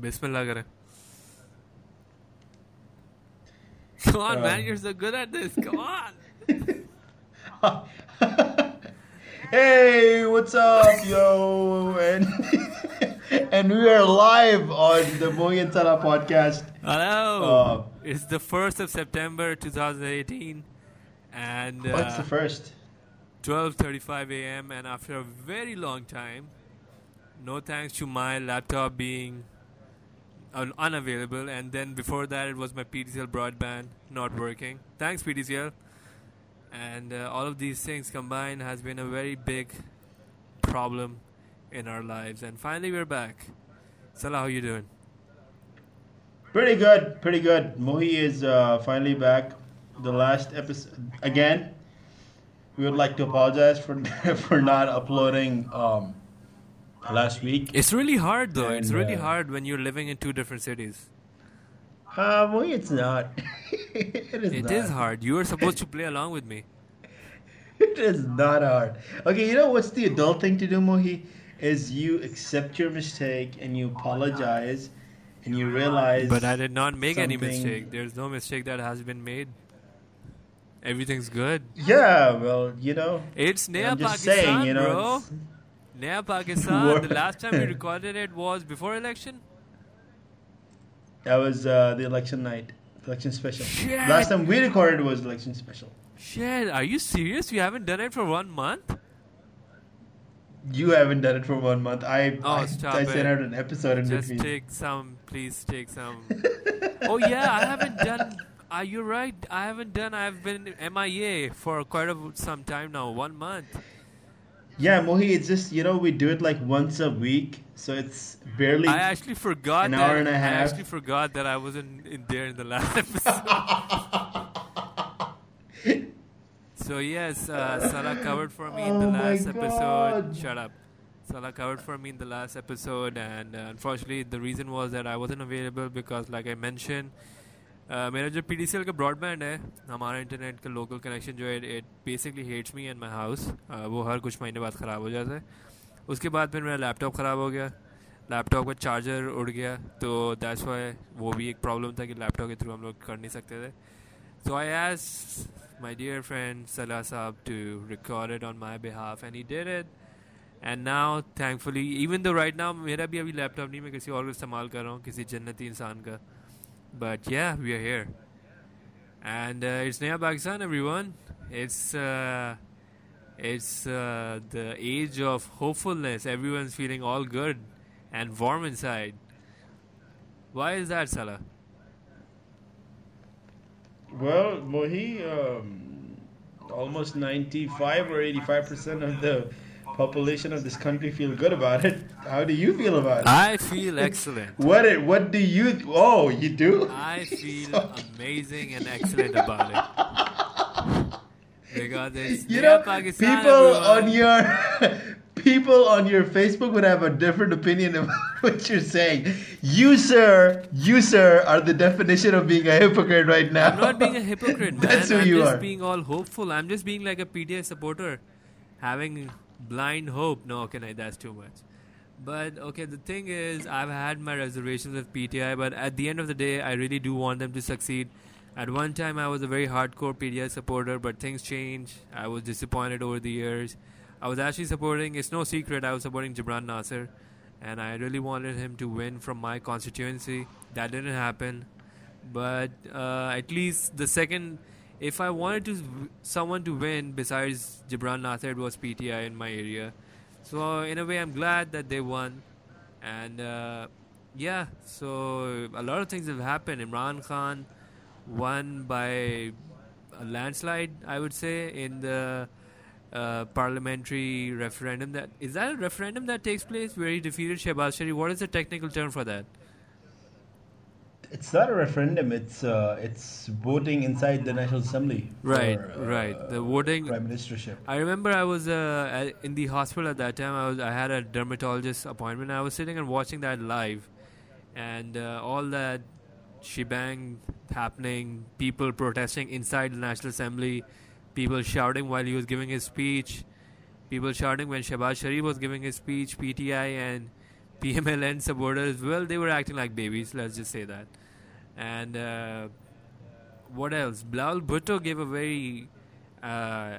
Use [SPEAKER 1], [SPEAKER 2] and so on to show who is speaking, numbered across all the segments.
[SPEAKER 1] Bismillah kare. Come on,
[SPEAKER 2] Uh,
[SPEAKER 1] man, you're so good at this. Come on.
[SPEAKER 2] hey, what's up, yo? And and we are live on the Mohi and Salah podcast.
[SPEAKER 1] Hello.
[SPEAKER 2] Uh,
[SPEAKER 1] it's the 1st of September 2018 and uh,
[SPEAKER 2] What's the first?
[SPEAKER 1] 12:35 a.m. and after a very long time, no thanks to my laptop being un- unavailable and then before that it was my PTCL broadband not working. Thanks PTCL. And uh, all of these things combined has been a very big problem in our lives and finally we're back. Salah, how you doing?
[SPEAKER 2] Pretty good, pretty good. Mohi is uh, finally back. The last episode again. We would like to apologize for for not uploading um, last week.
[SPEAKER 1] It's really hard though. it's really
[SPEAKER 2] uh,
[SPEAKER 1] hard when you're living in two different cities.
[SPEAKER 2] Uh, Mohi, it's not. it is
[SPEAKER 1] It
[SPEAKER 2] not.
[SPEAKER 1] is hard. You were supposed to play along with me.
[SPEAKER 2] It is not hard. Okay, you know what's the adult thing to do, Mohi? Is you accept your mistake and you apologize and you realize.
[SPEAKER 1] But I did not make any mistake. There's no mistake that has been made. Everything's good.
[SPEAKER 2] Yeah, well, you know.
[SPEAKER 1] It's
[SPEAKER 2] just
[SPEAKER 1] Pakistan,
[SPEAKER 2] saying, you know.
[SPEAKER 1] bro. Naya Pakistan. The last time we recorded it was before election.
[SPEAKER 2] That was uh, the election night, election special.
[SPEAKER 1] Shit.
[SPEAKER 2] Last time we recorded was election special.
[SPEAKER 1] Shit, are you serious? You haven't done it for one month?
[SPEAKER 2] You haven't done it for one month. I
[SPEAKER 1] Oh,
[SPEAKER 2] I,
[SPEAKER 1] stop
[SPEAKER 2] I sent out an episode in
[SPEAKER 1] Just
[SPEAKER 2] between.
[SPEAKER 1] take some, please take some. oh yeah, I haven't done. Are you right? I haven't done. I've been MIA for quite a, some time now. One month.
[SPEAKER 2] Yeah, Mohi, it's just you know we do it like once a week, so it's barely.
[SPEAKER 1] I actually forgot
[SPEAKER 2] An
[SPEAKER 1] that.
[SPEAKER 2] hour and a
[SPEAKER 1] I
[SPEAKER 2] half.
[SPEAKER 1] actually forgot that I wasn't in there in the last episode. so yes, uh, Salah covered for me in the
[SPEAKER 2] Oh
[SPEAKER 1] last episode. Shut up. Salah covered for me in the last episode, and uh, unfortunately, the reason was that I wasn't available because, like I mentioned, मेरा जो PDCL का broadband है, हमारा internet का local connection जो है it basically hates me and my house वो हर कुछ महीने बाद ख़राब हो जाता है। उसके बाद फिर मेरा लैपटॉप ख़राब हो गया। लैपटॉप का चार्जर उड़ गया। तो दैट्स वाई वो भी एक प्रॉब्लम था कि लैपटॉप के थ्रू हम लोग कर नहीं सकते थे। So I asked my dear friend Salah Saab to record it on my behalf and he did it. And now, thankfully, even though right मेरा भी अभी लैपटॉप नहीं, मैं किसी और को इस्तेमाल कर रहा हूँ, किसी जन्नती इंसान का। But yeah, we are here. And uh, it's Naya Pakistan everyone. It's uh, it's uh, the age of hopefulness. Everyone's feeling all good and warm inside. Why is that, Salah?
[SPEAKER 2] Well, Mohi, um, almost 95 or 85 percent of the population of this country feel good about it. How do you feel about it?
[SPEAKER 1] I feel excellent.
[SPEAKER 2] What it, what do you? Oh, you do?
[SPEAKER 1] I feel amazing and excellent about it. Because it's
[SPEAKER 2] You know,
[SPEAKER 1] Pakistan,
[SPEAKER 2] people
[SPEAKER 1] everyone.
[SPEAKER 2] on your people on your Facebook would have a different opinion of what you're saying. You, sir, you, sir, are the definition of being a hypocrite right now.
[SPEAKER 1] I'm not being a hypocrite, man.
[SPEAKER 2] That's who
[SPEAKER 1] I'm
[SPEAKER 2] you
[SPEAKER 1] just
[SPEAKER 2] are.
[SPEAKER 1] being all hopeful. I'm just being like a PTI supporter, having blind hope. No, okay, no, that's too much. But okay, the thing is, I've had my reservations with PTI, but at the end of the day, I really do want them to succeed. At one time, I was a very hardcore PTI supporter, but things change. I was disappointed over the years. I was actually supporting, it's no secret, I was supporting Jibran Nasir, and I really wanted him to win from my constituency. That didn't happen but uh, at least the second if i wanted to someone to win besides Jibran Nasir it was PTI in my area. So in a way I'm glad that they won. And uh, yeah so a lot of things have happened. Imran Khan won by a landslide I would say in the uh, parliamentary referendum that is that a referendum that takes place where he defeated Shehbaz Sharif? What is the technical term for that
[SPEAKER 2] It's not a referendum. It's uh, it's voting inside the National Assembly.
[SPEAKER 1] Right,
[SPEAKER 2] for, uh,
[SPEAKER 1] right. The voting-
[SPEAKER 2] prime ministership.
[SPEAKER 1] I remember I was uh, in the hospital at that time. I was I had a dermatologist appointment. I was sitting and watching that live, and uh, all that shebang happening. People protesting inside the National Assembly, people shouting while he was giving his speech, people shouting when Shehbaz Sharif was giving his speech. PTI and PMLN supporters, well, they were acting like babies. Let's just say that. And uh, what else? Bilawal Bhutto gave a very, uh,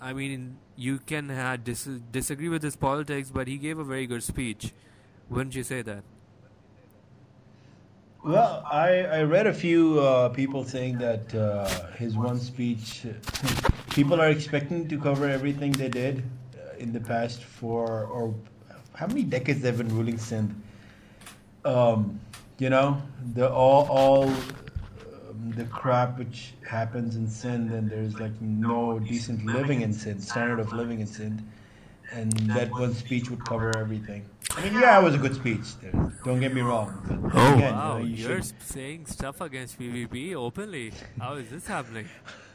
[SPEAKER 1] I mean, you can uh, dis- disagree with his politics, but he gave a very good speech. Wouldn't you say that?
[SPEAKER 2] Well, I, I read a few uh, people saying that uh, his one speech, people are expecting to cover everything they did uh, in the past for, or how many decades they've been ruling Sindh. Um, you know, the all all um, the crap which happens in Sindh, and there's like no decent living in Sindh, standard of living in Sindh, and that one speech would cover everything. I mean, yeah, it was a good speech. Don't get me wrong. But
[SPEAKER 1] Oh
[SPEAKER 2] again,
[SPEAKER 1] wow,
[SPEAKER 2] you know, you
[SPEAKER 1] you're
[SPEAKER 2] should-
[SPEAKER 1] saying stuff against PPP openly. How is this happening?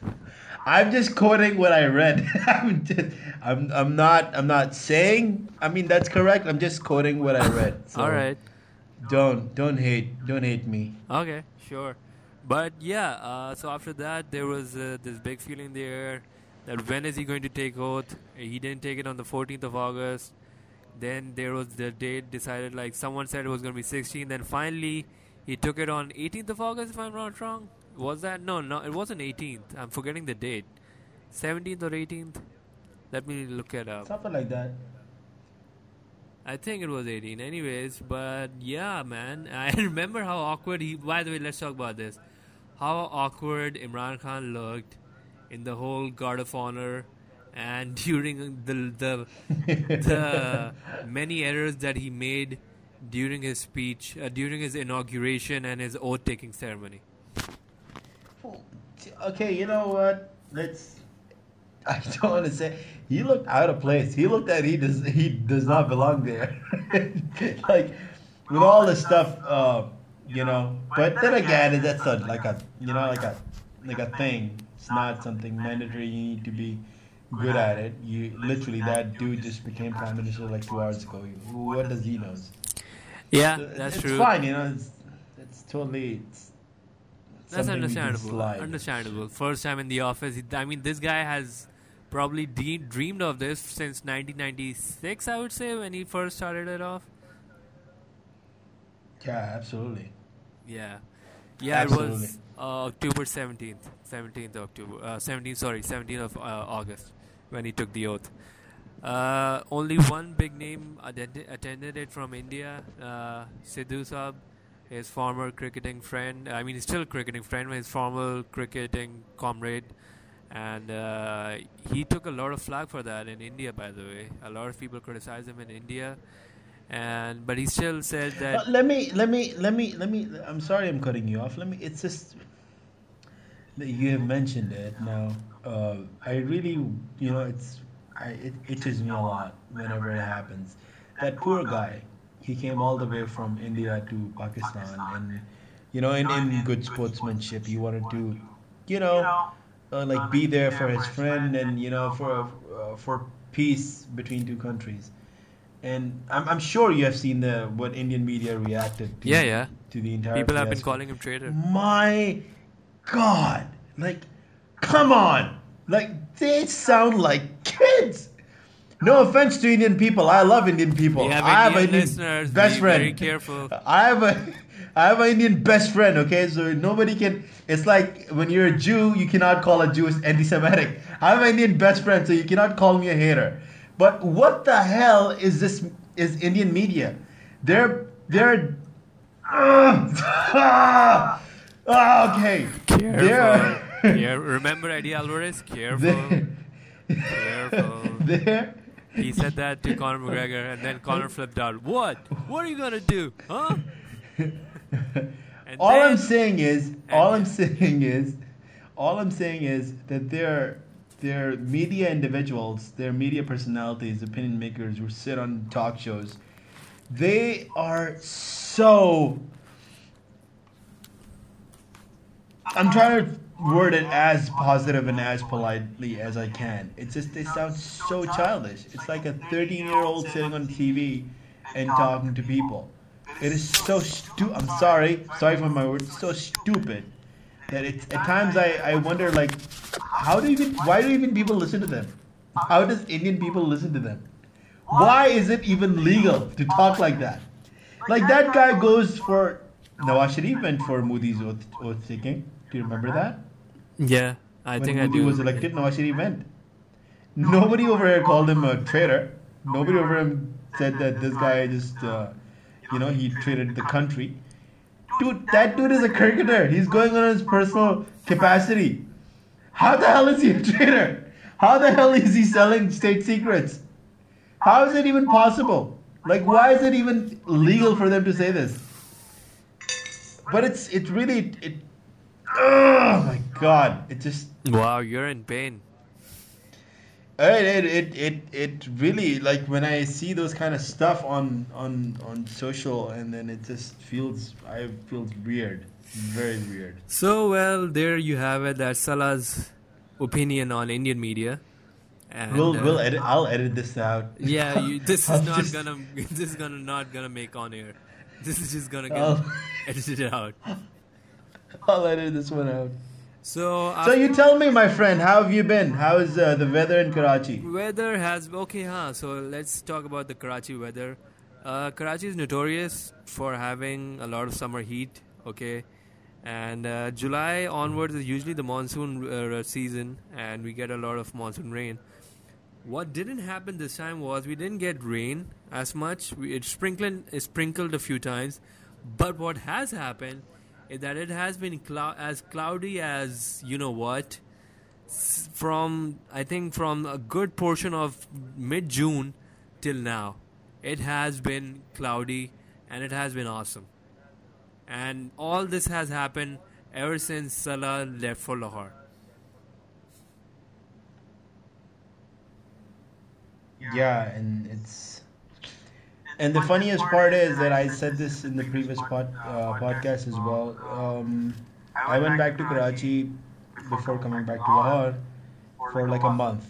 [SPEAKER 2] I'm just quoting what I read. I'm, just, I'm I'm not I'm not saying. I mean that's correct. I'm just quoting what I read. So
[SPEAKER 1] All right.
[SPEAKER 2] Don't don't hate don't hate me.
[SPEAKER 1] Okay, sure. But yeah, uh, so after that, there was uh, this big feeling in the air that when is he going to take oath? He didn't take it on the 14th of August. Then there was the date decided, like someone said it was going to be 16. Then finally, he took it on 18th of August, if I'm not wrong. Was that? No, no, it wasn't 18th. I'm forgetting the date. 17th or 18th? Let me look it up.
[SPEAKER 2] Something like that.
[SPEAKER 1] I think it was 18. Anyways, but yeah, man. I remember how awkward he. By the way, let's talk about this. How awkward Imran Khan looked in the whole Guard of Honor and during the the, the many errors that he made during his speech, uh, during his inauguration and his oath taking ceremony.
[SPEAKER 2] Okay, you know what? Let's. I don't want to say he looked out of place. He looked that he does he does not belong there. like with all this stuff, uh, you know. But then again, that's a, like a you know like a like a thing. It's not something mandatory. You need to be good at it. You literally that dude just became prime minister like two hours ago. What does he know?
[SPEAKER 1] Yeah,
[SPEAKER 2] So
[SPEAKER 1] that's
[SPEAKER 2] it's
[SPEAKER 1] true.
[SPEAKER 2] fine. You know, it's it's totally. It's
[SPEAKER 1] That's
[SPEAKER 2] something we can
[SPEAKER 1] understandable. Understandable. First time in the office. I mean, this guy has probably de- dreamed of this since 1996. I would say when he first started it off.
[SPEAKER 2] Yeah, absolutely.
[SPEAKER 1] Yeah, yeah. It was uh, October 17th. 17th October. Uh, 17th. Sorry, 17th of uh, August when he took the oath. Uh, only one big name attended, it from India. Uh, Sidhu Saab, his former cricketing friend. I mean, he's still a cricketing friend, but his former cricketing comrade. And uh, he took a lot of flack for that in India, by the way. A lot of people criticize him in India, and but he still said that.
[SPEAKER 2] Uh, let me let me let me let me i'm sorry i'm cutting you off let me it's just that you have mentioned it now uh, i really you know it's I, it itches me a lot whenever it happens that poor guy he came all the way from india to pakistan and you know in, in good sportsmanship he wanted to you know uh, like be there for his friend and you know for uh, for peace between two countries and I'm, I'm sure you have seen the what Indian media reacted to
[SPEAKER 1] Yeah, yeah.
[SPEAKER 2] to the entire
[SPEAKER 1] People have been calling him traitor.
[SPEAKER 2] my god like come on like they sound like kids no offense to Indian people I love Indian people
[SPEAKER 1] We have
[SPEAKER 2] I have
[SPEAKER 1] Indian
[SPEAKER 2] an
[SPEAKER 1] listeners,
[SPEAKER 2] best
[SPEAKER 1] be
[SPEAKER 2] friend
[SPEAKER 1] very careful.
[SPEAKER 2] I have a I have an Indian best friend, okay? So nobody can. It's like when you're a Jew, you cannot call a Jew anti-Semitic. I have an Indian best friend, so you cannot call me a hater. But what the hell is this? Is Indian media? They're they're. Ah! Ah, okay.
[SPEAKER 1] Careful. Yeah, remember Eddie Alvarez? Careful. Careful.
[SPEAKER 2] they're
[SPEAKER 1] He said that to Conor McGregor, and then Conor flipped out. What? What are you gonna do? Huh?
[SPEAKER 2] All I'm saying is, all I'm saying is, all I'm saying is that they're they're media individuals, they're media personalities, opinion makers who sit on talk shows. They are so. I'm trying to word it as positive and as politely as I can. It's just they sound so childish. It's like a 13 year old sitting on TV and talking to people. It is so stupid. I'm sorry, sorry for my words. So stupid that it's at times I, I wonder like how do even why do even people listen to them? How does Indian people listen to them? Why is it even legal to talk like that? Like that guy goes for Nawaz Sharif went for Modi's oath, oath taking. Do you remember that?
[SPEAKER 1] Yeah, I
[SPEAKER 2] when
[SPEAKER 1] think I
[SPEAKER 2] Modi
[SPEAKER 1] do.
[SPEAKER 2] was elected, Nawaz Sharif went. Nobody over here called him a traitor. Nobody over him said that this guy just, uh, you know, he traded the country. Dude, that dude is a cricketer. He's going on his personal capacity. How the hell is he a traitor? How the hell is he selling state secrets? How is it even possible? Like, why is it even legal for them to say this? But it's it really it. Oh my god! It just
[SPEAKER 1] Wow, you're in pain.
[SPEAKER 2] it, it it it it really like when I see those kind of stuff on on on social, and then it just feels I feels weird, very weird.
[SPEAKER 1] So well, there you have it. That's Salah's opinion on Indian media. And,
[SPEAKER 2] we'll
[SPEAKER 1] uh,
[SPEAKER 2] we'll edit. I'll edit this out.
[SPEAKER 1] Yeah, you, this is not
[SPEAKER 2] just-
[SPEAKER 1] gonna. This is gonna not gonna make on air. This is just gonna get edited out.
[SPEAKER 2] I'll edit this one out.
[SPEAKER 1] So,
[SPEAKER 2] So you tell me, my friend, how have you been? How is uh, the weather in Karachi?
[SPEAKER 1] Weather has okay, huh? So let's talk about the Karachi weather. Uh, Karachi is notorious for having a lot of summer heat. Okay, and uh, July onwards is usually the monsoon uh, season, and we get a lot of monsoon rain. What didn't happen this time was we didn't get rain as much. We, it sprinkled, it sprinkled a few times, but what has happened that it has been clou- as cloudy as you know what from I think from a good portion of mid June till now. It has been cloudy and it has been awesome. And all this has happened ever since Salah left for Lahore.
[SPEAKER 2] Yeah, and it's and the funniest part is that I said this in the previous pod, uh, podcast as well. Um, I went back to Karachi before coming back to Lahore for like a month,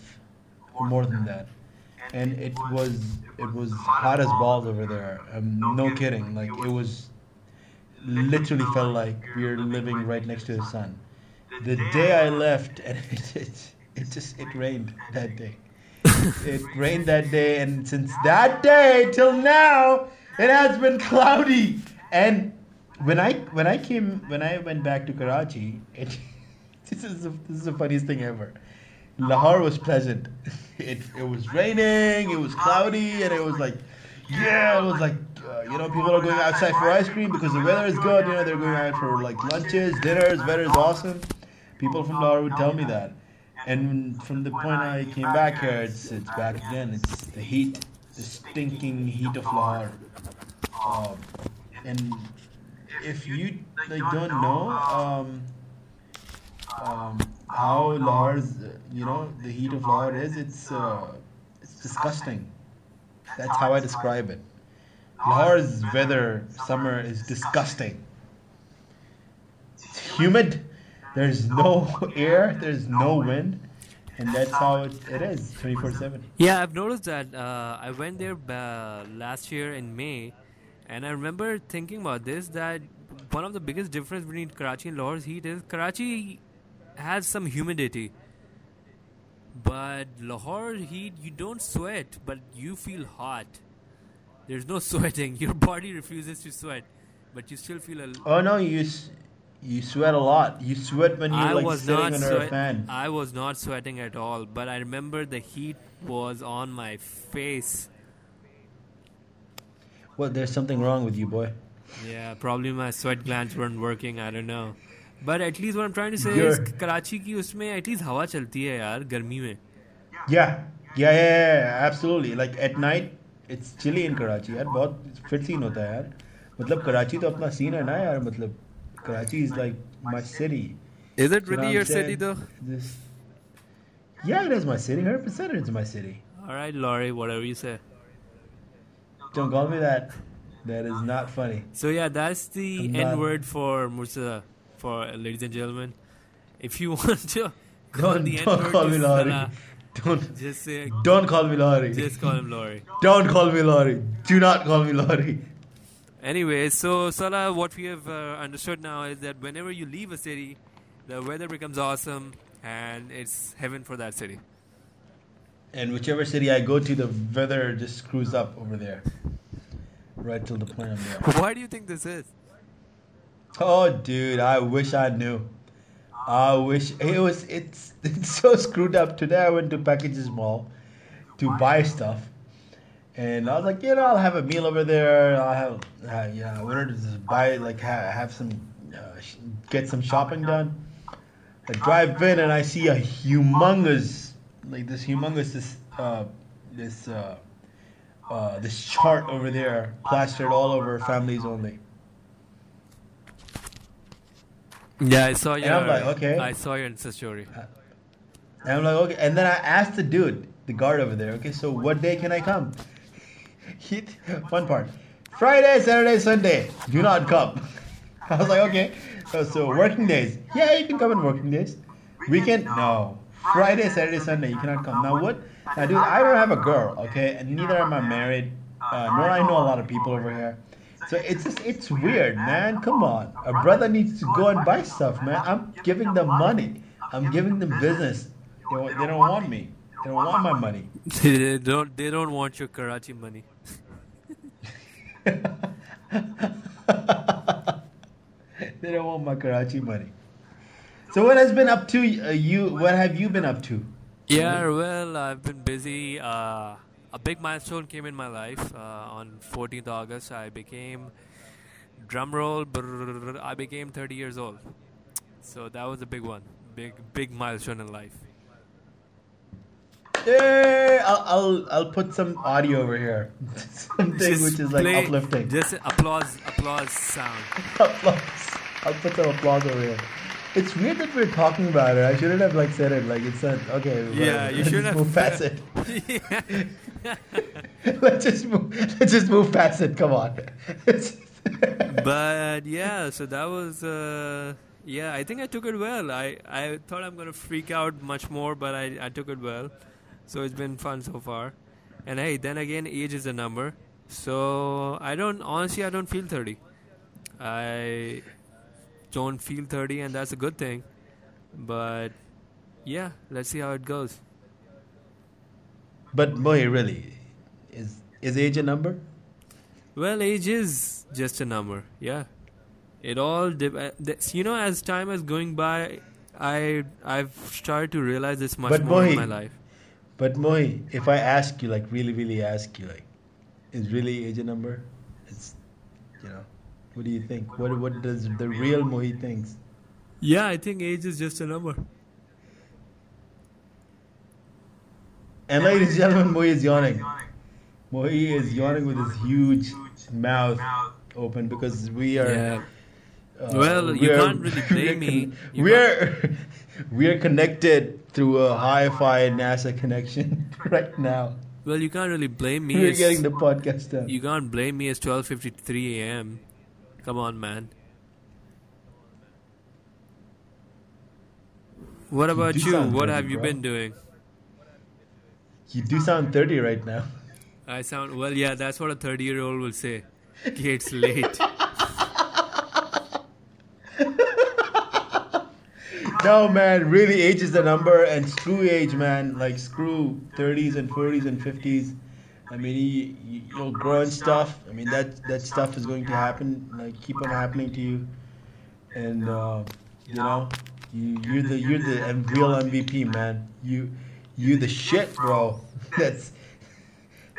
[SPEAKER 2] more than that, and it was it was hot as balls over there. Um, no kidding, like it was literally felt like we were living right next to the sun. The day I left, and it it, it just it rained that day it rained that day, and since that day till now, it has been cloudy. And when I when I came when I went back to Karachi, it, this is the, this is the funniest thing ever. Lahore was pleasant. It it was raining, it was cloudy, and it was like, yeah, it was like. Uh, you know, people are going outside for ice cream because the weather is good. You know, they're going out for like lunches, dinners. Weather is awesome. People from Lahore would tell me that. And from the point I came back here, it's it's back again. It's the heat, the stinking heat of Lahore. Um, and if you like don't know um, um, how Lahore's, you know, the heat of Lahore is, it's uh, it's disgusting. That's how I describe it. Lahore's weather, summer, is disgusting. It's humid. There's no air. There's no wind, and that's how it, it is, 24/7.
[SPEAKER 1] Yeah, I've noticed that. Uh, I went there uh, last year in May, and I remember thinking about this that one of the biggest difference between Karachi and Lahore's heat is Karachi has some humidity, but Lahore heat you don't sweat, but you feel hot. There's no sweating. Your body refuses to sweat, but you still feel a.
[SPEAKER 2] Oh no, you s- you sweat a lot. You sweat when you're
[SPEAKER 1] I
[SPEAKER 2] like
[SPEAKER 1] was
[SPEAKER 2] sitting
[SPEAKER 1] not
[SPEAKER 2] under a
[SPEAKER 1] sweat-
[SPEAKER 2] fan.
[SPEAKER 1] I was not sweating at all, but I remember the heat was on my face.
[SPEAKER 2] Well, there's something wrong with you, boy.
[SPEAKER 1] Yeah, probably my sweat glands weren't working. I don't know. But at least what I'm trying to say
[SPEAKER 2] You're-
[SPEAKER 1] is Karachi की उसमें at least हवा चलती है यार गर्मी में.
[SPEAKER 2] Yeah, yeah, yeah, yeah, yeah, absolutely. Like at night, it's chilly in Karachi. यार बहुत फिट सीन होता है यार. मतलब कराची तो अपना सीन है ना यार. मतलब Karachi is like my city.
[SPEAKER 1] Is it really your city though?
[SPEAKER 2] This, yeah, it is my city. 100% it's my city.
[SPEAKER 1] All right, Lahori, whatever you say.
[SPEAKER 2] Don't call me that. That is not funny.
[SPEAKER 1] So yeah, that's the
[SPEAKER 2] not-
[SPEAKER 1] N word for Mursa, for ladies and gentlemen. If you want to call
[SPEAKER 2] Don't,
[SPEAKER 1] the N-word
[SPEAKER 2] call me Lahori.
[SPEAKER 1] Salah,
[SPEAKER 2] Don't
[SPEAKER 1] just say,
[SPEAKER 2] don't call me Lahori.
[SPEAKER 1] just call him Lahori.
[SPEAKER 2] Don't call me Lahori. Do not call me Lahori.
[SPEAKER 1] Anyway, so Salah, what we have uh, understood now is that whenever you leave a city, the weather becomes awesome and it's heaven for that city.
[SPEAKER 2] And whichever city I go to, the weather just screws up over there. right till the point I'm there.
[SPEAKER 1] Why do you think this is?
[SPEAKER 2] Oh, dude, I wish I knew. I wish it was. It's it's so screwed up. Today I went to Packages Mall to buy stuff, and I was like, you know, I'll have a meal over there. I'll have, uh, yeah, I wanted to just buy like ha- have some, uh, sh- get some shopping done. I drive in and I see a humongous, like this humongous this uh, this uh, uh, this chart over there plastered all over families only.
[SPEAKER 1] Yeah, I saw your.
[SPEAKER 2] I'm like, okay.
[SPEAKER 1] I saw your Insta story.
[SPEAKER 2] And I'm like, okay. And then I asked the dude, the guard over there, okay, so what day can I come? He, fun part. Friday, Saturday, Sunday, do not come. I was like, okay. So, so working days. Yeah, you can come on working days. Weekend? No. Friday, Saturday, Sunday, you cannot come. Now what? Now, dude, I don't have a girl, okay, and neither am I married, uh, nor I know a lot of people over here. So it's just, it's weird, man. Come on, a brother needs to go and buy stuff, man. I'm giving them money. I'm giving them business. They, they don't want me. They don't want my money.
[SPEAKER 1] they don't. They don't want your Karachi money.
[SPEAKER 2] They don't want my Karachi money. So what has been up to uh, you? What have you been up to?
[SPEAKER 1] Yeah, well, I've been busy. Uh, a big milestone came in my life uh, on 14th August. I became drumroll. brrrr, I became 30 years old. So that was a big one. Big, big milestone in life.
[SPEAKER 2] I'll, I'll I'll put some audio over here. Something
[SPEAKER 1] Just
[SPEAKER 2] which is like
[SPEAKER 1] play-
[SPEAKER 2] uplifting.
[SPEAKER 1] Just applause, applause sound.
[SPEAKER 2] applause. I'll put some applause over here. It's weird that we're talking about it. I shouldn't have like said it. Like it's not okay.
[SPEAKER 1] Yeah, you
[SPEAKER 2] just
[SPEAKER 1] have-
[SPEAKER 2] move past it.
[SPEAKER 1] Yeah.
[SPEAKER 2] let's just move. Let's just move past it. Come on.
[SPEAKER 1] but yeah, so that was uh, yeah. I think I took it well. I I thought I'm gonna freak out much more, but I I took it well. So it's been fun so far. And hey, then again, age is a number. So I don't honestly I don't feel 30. I don't feel 30, and that's a good thing. But yeah, let's see how it goes.
[SPEAKER 2] but boy, really, is is age a number?
[SPEAKER 1] Well, age is just a number. Yeah, it all dep- uh, you know as time is going by, I I've started to realize this much
[SPEAKER 2] But
[SPEAKER 1] more in my life.
[SPEAKER 2] But Mohi, if I ask you, like, really, really ask you, like, is really age a number? It's, you know, what do you think? What what does the real Mohi thinks?
[SPEAKER 1] Yeah, I think age is just a number.
[SPEAKER 2] And ladies and gentlemen, Mohi is yawning. Mohi is yawning with his huge mouth open because we are.
[SPEAKER 1] Yeah.
[SPEAKER 2] uh,
[SPEAKER 1] Well, you
[SPEAKER 2] we are-
[SPEAKER 1] can't really
[SPEAKER 2] we
[SPEAKER 1] blame me. You
[SPEAKER 2] We're we are connected through a hi-fi NASA connection right now.
[SPEAKER 1] Well, you can't really blame me.
[SPEAKER 2] We're getting the podcast done.
[SPEAKER 1] you can't blame me. It's 12:53 a.m. Come on, man. What about
[SPEAKER 2] do
[SPEAKER 1] you? What
[SPEAKER 2] dirty,
[SPEAKER 1] have you
[SPEAKER 2] bro.
[SPEAKER 1] been doing?
[SPEAKER 2] You do sound 30 right now.
[SPEAKER 1] I sound well. Yeah, that's what a 30 year old will say. It's late.
[SPEAKER 2] No, man, really, age is the number, and screw age, man. Like, screw 30s and 40s and 50s. I mean, you, you, you'll grow and stuff. I mean, that that stuff is going to happen, like, keep on happening to you. And, uh, you know, you, you're the you're the real MVP, man. You you the shit, bro. That's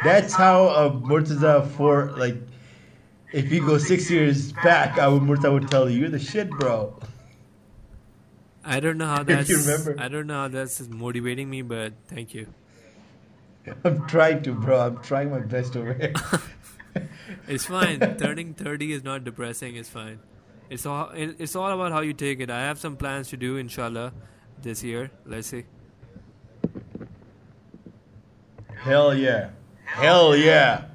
[SPEAKER 2] that's how uh, Murtaza for like. If you go six years back, I would Murtaza would tell you, you're the shit, bro.
[SPEAKER 1] I don't know how that's. I don't know how that's motivating me, but thank you.
[SPEAKER 2] I'm trying to, bro. I'm trying my best over here.
[SPEAKER 1] It's fine. Turning 30 is not depressing. It's fine. It's all. It's all about how you take it. I have some plans to do, inshallah, this year. Let's see.
[SPEAKER 2] Hell yeah. Hell yeah.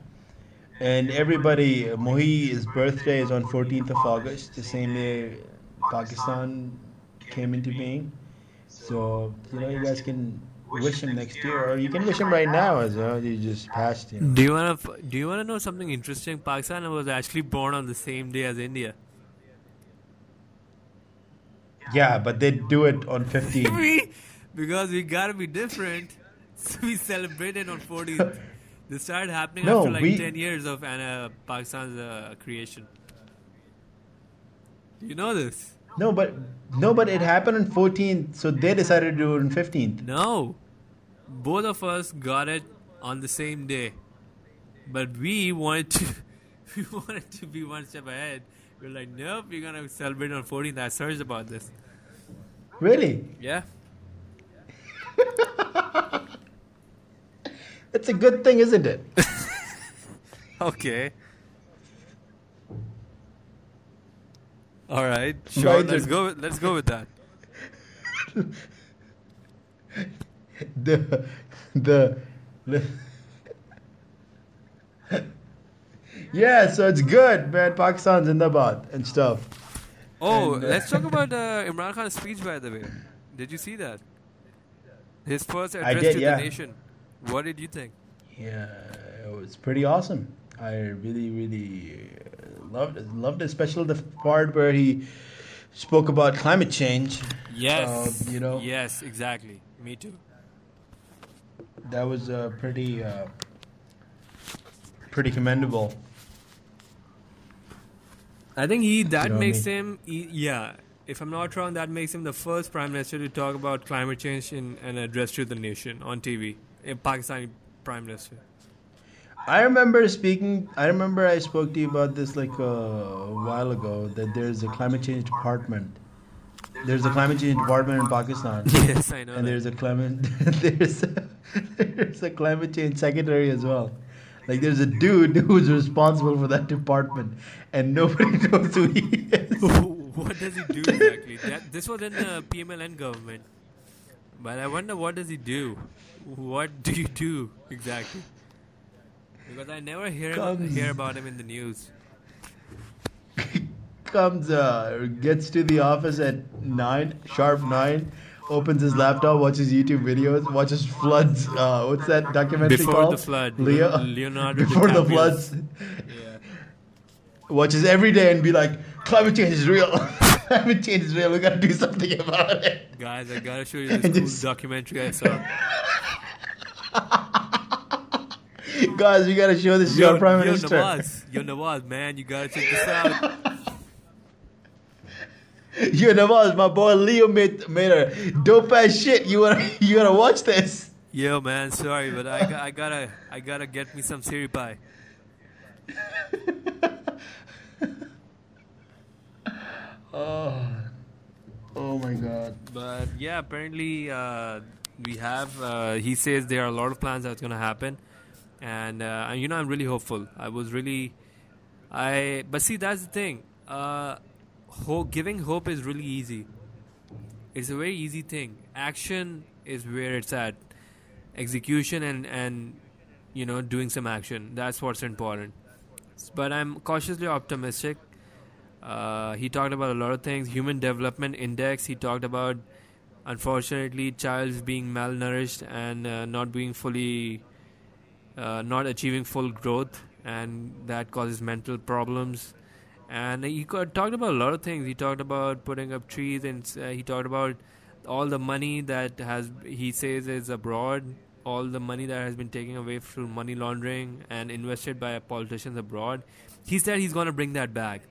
[SPEAKER 2] And everybody, Mohi's birthday is on 14th of August, the same day Pakistan came into being. So, you know, you guys can wish him next year, or you can wish him right now as well. You just passed, you know.
[SPEAKER 1] Do you wanna Do you wanna know something interesting? Pakistan was actually born on the same day as India.
[SPEAKER 2] Yeah, but they do it on 15.
[SPEAKER 1] We- because we gotta be different, so we celebrated on 14th. This started happening
[SPEAKER 2] No,
[SPEAKER 1] after like
[SPEAKER 2] we-
[SPEAKER 1] 10 years of uh, Pakistan's uh, creation. You know this?
[SPEAKER 2] No, but no, but it happened on 14th, so they decided to do it on 15th.
[SPEAKER 1] No. Both of us got it on the same day. But we wanted to we wanted to be one step ahead. We're like, nope, we're gonna celebrate on 14th. I searched about this.
[SPEAKER 2] Really?
[SPEAKER 1] Yeah.
[SPEAKER 2] It's a good thing, isn't it?
[SPEAKER 1] Okay. All right. Sure. Let's go. With, let's go with that.
[SPEAKER 2] the the, the yeah so it's good man pakistan's in the bot and stuff
[SPEAKER 1] Oh,
[SPEAKER 2] And, uh,
[SPEAKER 1] let's talk about uh, Imran Khan's speech. By the way, did you see that? His first address
[SPEAKER 2] did,
[SPEAKER 1] to
[SPEAKER 2] yeah.
[SPEAKER 1] the nation. What did you think?
[SPEAKER 2] yeah it was pretty awesome i really really loved it loved it especially the part where he spoke about climate change
[SPEAKER 1] Yes.
[SPEAKER 2] Uh, you know
[SPEAKER 1] Yes, exactly. Me too.
[SPEAKER 2] that was uh, pretty uh, pretty commendable
[SPEAKER 1] I think he that
[SPEAKER 2] know what I
[SPEAKER 1] makes him he, yeah. If I'm not wrong, that makes him the first prime minister to talk about climate change in an address to the nation on TV. A Pakistani prime minister.
[SPEAKER 2] I remember speaking. I remember I spoke to you about this like uh, a while ago. That there's a climate change department. There's a climate change department in Pakistan,
[SPEAKER 1] yes, I know.
[SPEAKER 2] and
[SPEAKER 1] that.
[SPEAKER 2] there's a climate there's a, there's a climate change secretary as well. Like there's a dude who's responsible for that department, and nobody knows who he is.
[SPEAKER 1] what does he do exactly? That, this was in the PMLN government. But I wonder what does he do? What do you do exactly? Because I never hear
[SPEAKER 2] Comes-
[SPEAKER 1] hear about him in the news.
[SPEAKER 2] Comes, uh, gets to the office at nine sharp nine. Opens his laptop, watches YouTube videos, watches floods. Uh, what's that documentary
[SPEAKER 1] Before
[SPEAKER 2] called?
[SPEAKER 1] the flood,
[SPEAKER 2] Leo,
[SPEAKER 1] Leonardo
[SPEAKER 2] Before the floods.
[SPEAKER 1] Yeah.
[SPEAKER 2] watches every day and be like, climate change is real. climate change is real. We gotta do something about it.
[SPEAKER 1] Guys, I gotta show you this cool
[SPEAKER 2] just-
[SPEAKER 1] documentary I saw.
[SPEAKER 2] Guys, we gotta show this to our prime
[SPEAKER 1] yo,
[SPEAKER 2] minister.
[SPEAKER 1] Nawaz, yo Nawaz, man, you gotta check this out.
[SPEAKER 2] Yo, Nawaz, my boy Leo made made a dope ass shit. You wanna you gotta watch this.
[SPEAKER 1] Yo, man, sorry, but I, I gotta I gotta get me some siri pie.
[SPEAKER 2] Oh, oh my god.
[SPEAKER 1] But yeah, apparently uh, we have. Uh, he says there are a lot of plans that's gonna happen, and uh, you know I'm really hopeful. I was really, I but see that's the thing. Uh, giving hope is really easy. It's a very easy thing. Action is where it's at. Execution and and you know doing some action. That's what's important. But I'm cautiously optimistic. Uh, he talked about a lot of things. Human Development Index. He talked about, unfortunately, childs being malnourished and uh, not being fully, uh, not achieving full growth, and that causes mental problems. And he talked about a lot of things. He talked about putting up trees, and uh, he talked about all the money that has he says is abroad, all the money that has been taken away through money laundering and invested by politicians abroad. He said he's going to bring that back.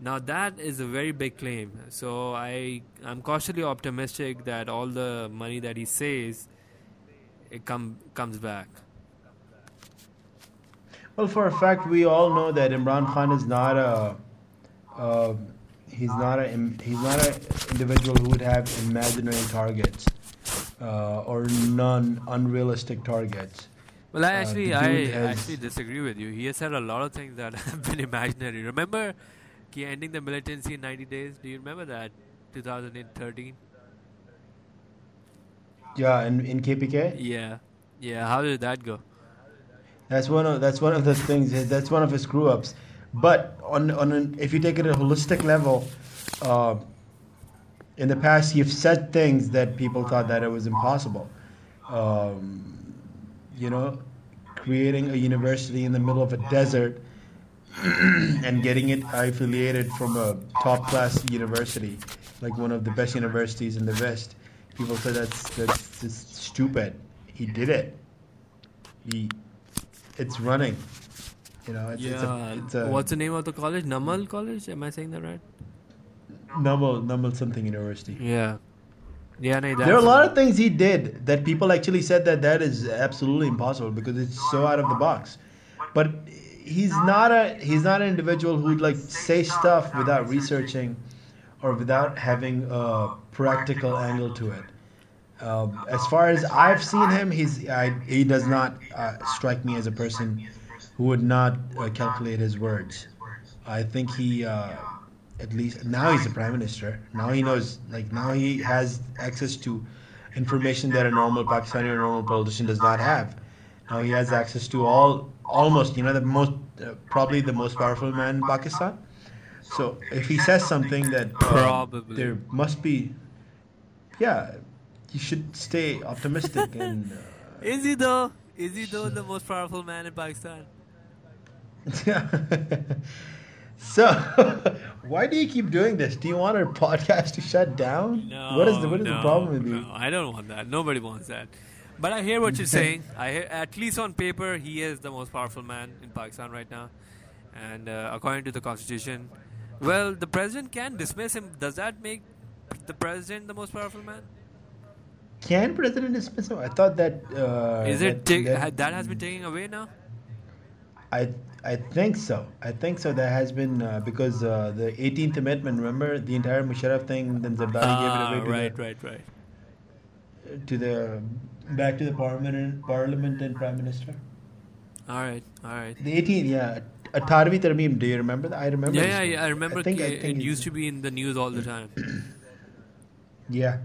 [SPEAKER 1] Now that is a very big claim. So I I'm cautiously optimistic that all the money that he says it come comes back.
[SPEAKER 2] Well, for a fact, we all know that Imran Khan is not a. Uh, he's not a. He's not an individual who would have imaginary targets, uh, or non unrealistic targets.
[SPEAKER 1] Well, I
[SPEAKER 2] Uh,
[SPEAKER 1] actually
[SPEAKER 2] the
[SPEAKER 1] I
[SPEAKER 2] has-
[SPEAKER 1] actually disagree with you. He has said a lot of things that have been imaginary. Remember, he ending the militancy in 90 days. Do you remember that? 2013.
[SPEAKER 2] Yeah, in, in KPK,
[SPEAKER 1] Yeah, yeah. How did that go?
[SPEAKER 2] That's one of that's one of the things. That's one of his screw ups. But on on an, if you take it at a holistic level, uh, in the past you've said things that people thought that it was impossible. Um, you know, creating a university in the middle of a desert and getting it affiliated from a top class university, like one of the best universities in the West. People said that's that's just stupid. He did it. He it's running. You know, it's, it's
[SPEAKER 1] Yeah.
[SPEAKER 2] a, it's a
[SPEAKER 1] What's the name of the college? Namal College? Am I saying that right?
[SPEAKER 2] Namal Namal something university.
[SPEAKER 1] Yeah. Yeah, no,
[SPEAKER 2] There are a lot of things he did that people actually said that that is absolutely impossible because it's so out of the box. But he's not a he's not an individual who'd like say stuff without researching or without having a practical angle to it. Um, as far as I've seen him, he's I, he does not uh, strike me as a person who would not uh, calculate his words. I think he, uh, at least now he's the prime minister. Now he knows, like now he has access to information that a normal Pakistani or normal politician does not have. Now he has access to all, almost, you know, the most, uh, probably the most powerful man in Pakistan. So if he says something that
[SPEAKER 1] Probably.
[SPEAKER 2] there must be, yeah, you should stay optimistic and. Uh,
[SPEAKER 1] Is he though? Is he though the most powerful man in Pakistan?
[SPEAKER 2] so, why do you keep doing this? Do you want our podcast to shut down?
[SPEAKER 1] No.
[SPEAKER 2] what is the what is
[SPEAKER 1] no,
[SPEAKER 2] the problem with you?
[SPEAKER 1] No, I don't want that. Nobody wants that. But I hear what you're saying. I hear, at least on paper, he is the most powerful man in Pakistan right now, and uh, according to the constitution, well, the president can dismiss him. Does that make the president the most powerful man?
[SPEAKER 2] Can President dismiss? I thought that. Uh,
[SPEAKER 1] Is it
[SPEAKER 2] that,
[SPEAKER 1] ta- ha- that has been taken away now?
[SPEAKER 2] I I think so. I think so. That has been uh, because uh, the 18th Amendment. Remember the entire Musharraf thing. Then Zardari
[SPEAKER 1] Ah,
[SPEAKER 2] gave it away to
[SPEAKER 1] right,
[SPEAKER 2] the,
[SPEAKER 1] right, right.
[SPEAKER 2] to the back to the parliament, parliament and prime minister.
[SPEAKER 1] All right, all right.
[SPEAKER 2] The 18th, yeah. Atarvi Tarmeem. Do you remember that? I remember.
[SPEAKER 1] Yeah, yeah, yeah. I remember
[SPEAKER 2] think, I
[SPEAKER 1] it,
[SPEAKER 2] think
[SPEAKER 1] it used to be in the news all the time.
[SPEAKER 2] Yeah.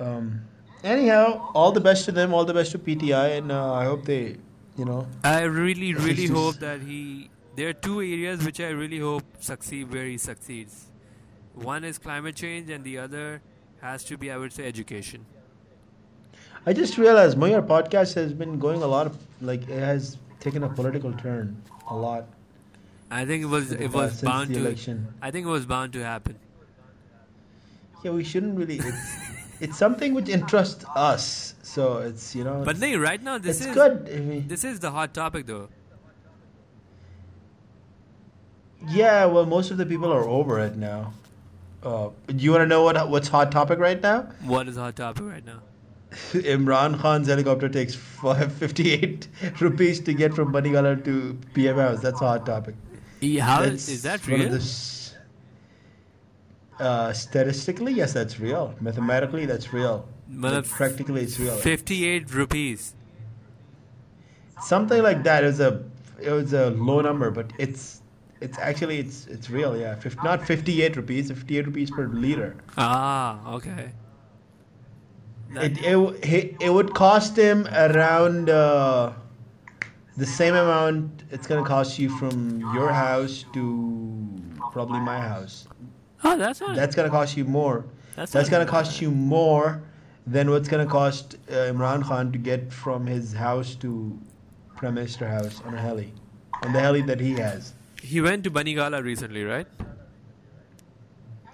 [SPEAKER 2] Um, anyhow, all the best to them. All the best to PTI, and uh, I hope they, you know,
[SPEAKER 1] I really, really hope that he. There are two areas which I really hope succeed where he succeeds. One is climate change, and the other has to be, I would say, education.
[SPEAKER 2] I just realized Moyar podcast has been going a lot of like it has taken a political turn a lot.
[SPEAKER 1] I think it was it was
[SPEAKER 2] since
[SPEAKER 1] bound
[SPEAKER 2] the
[SPEAKER 1] to.
[SPEAKER 2] election.
[SPEAKER 1] I think it was bound to happen.
[SPEAKER 2] Yeah, we shouldn't really. It's, something which interests us, so it's you know.
[SPEAKER 1] But no, right now this
[SPEAKER 2] it's
[SPEAKER 1] is
[SPEAKER 2] good. I mean,
[SPEAKER 1] this is the hot topic though.
[SPEAKER 2] yeah, well, most of the people are over it now. Uh, do you want to know what what's hot topic right now?
[SPEAKER 1] What is hot topic right now?
[SPEAKER 2] Imran Khan's helicopter takes f- 58 rupees to get from Banigala to PM House. That's a hot topic.
[SPEAKER 1] How
[SPEAKER 2] That's
[SPEAKER 1] is that real?
[SPEAKER 2] Uh, statistically, yes, that's real. Mathematically, that's real. Like, practically, it's real.
[SPEAKER 1] Fifty-eight rupees.
[SPEAKER 2] Something like that. It was a it was a low number, but it's it's actually it's it's real. Yeah, Fif- not 58 rupees. 58 rupees per liter.
[SPEAKER 1] Ah, okay. That-
[SPEAKER 2] It, it it would cost him around uh, the same amount it's gonna cost you from your house to probably my house.
[SPEAKER 1] Oh, that's not.
[SPEAKER 2] That's gonna cost you more.
[SPEAKER 1] That's
[SPEAKER 2] That's gonna cost you more than what's gonna cost uh, Imran Khan to get from his house to Prime Minister house on a heli, on the heli that he has.
[SPEAKER 1] He went to Banigala recently, right?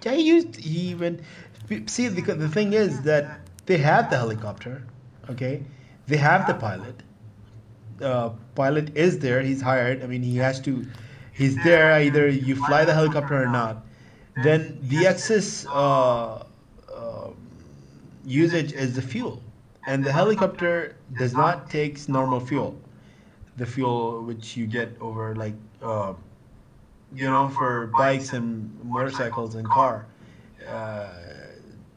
[SPEAKER 2] Yeah, he used he went. See, the, the thing is that they have the helicopter, okay? They have the pilot. Uh, pilot is there. He's hired. I mean, he has to. He's there. Either you fly the helicopter or not. Then the excess uh, um usage is the fuel, and the helicopter does not take normal fuel. The fuel which you get over like. Uh, you know, for bikes and motorcycles and car. Uh,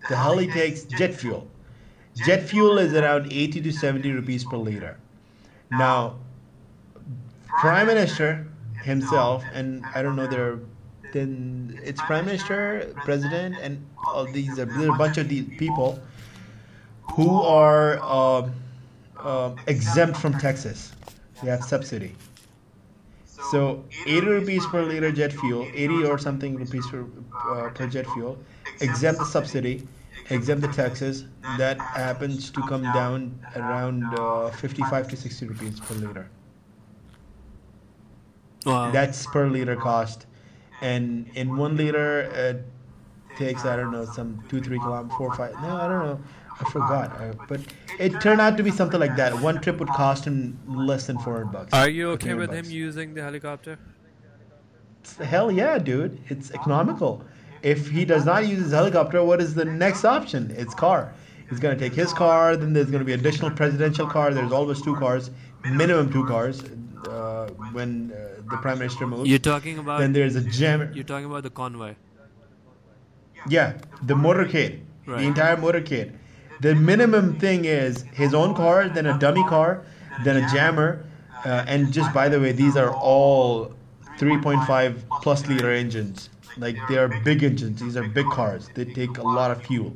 [SPEAKER 2] the heli takes jet fuel. Jet fuel is around 80 to 70 rupees per liter. Now, Prime Minister himself, and I don't know, there, then it's Prime Minister, President, and all these, are, a bunch of these people who are um um exempt from taxes. They have subsidy. So 80 rupees per liter jet fuel, 80 or something rupees per, uh, per jet fuel, exempt the subsidy, exempt the taxes. That happens to come down around uh, 55 to 60 rupees per liter.
[SPEAKER 1] Wow.
[SPEAKER 2] That's per liter cost, and in one liter it takes I don't know some two three kilometers, four five. No, I don't know. I forgot, uh, but it turned out to be something like that. One trip would cost him less than 400 bucks.
[SPEAKER 1] Are you okay
[SPEAKER 2] 300
[SPEAKER 1] with him using the helicopter?
[SPEAKER 2] Hell yeah, dude. It's economical. If he does not use his helicopter, what is the next option? It's car. He's going to take his car, then there's going to be additional presidential car. There's always two cars, minimum two cars uh, when uh, the prime minister moves.
[SPEAKER 1] You're talking about
[SPEAKER 2] then there's a jam.
[SPEAKER 1] you're talking about the convoy.
[SPEAKER 2] Yeah, the motorcade,
[SPEAKER 1] Right.
[SPEAKER 2] the entire motorcade. The minimum thing is his own car, then a dummy car, then a jammer, uh, and just by the way, these are all 3.5 plus liter engines. Like they are big engines. These are big cars. They take a lot of fuel.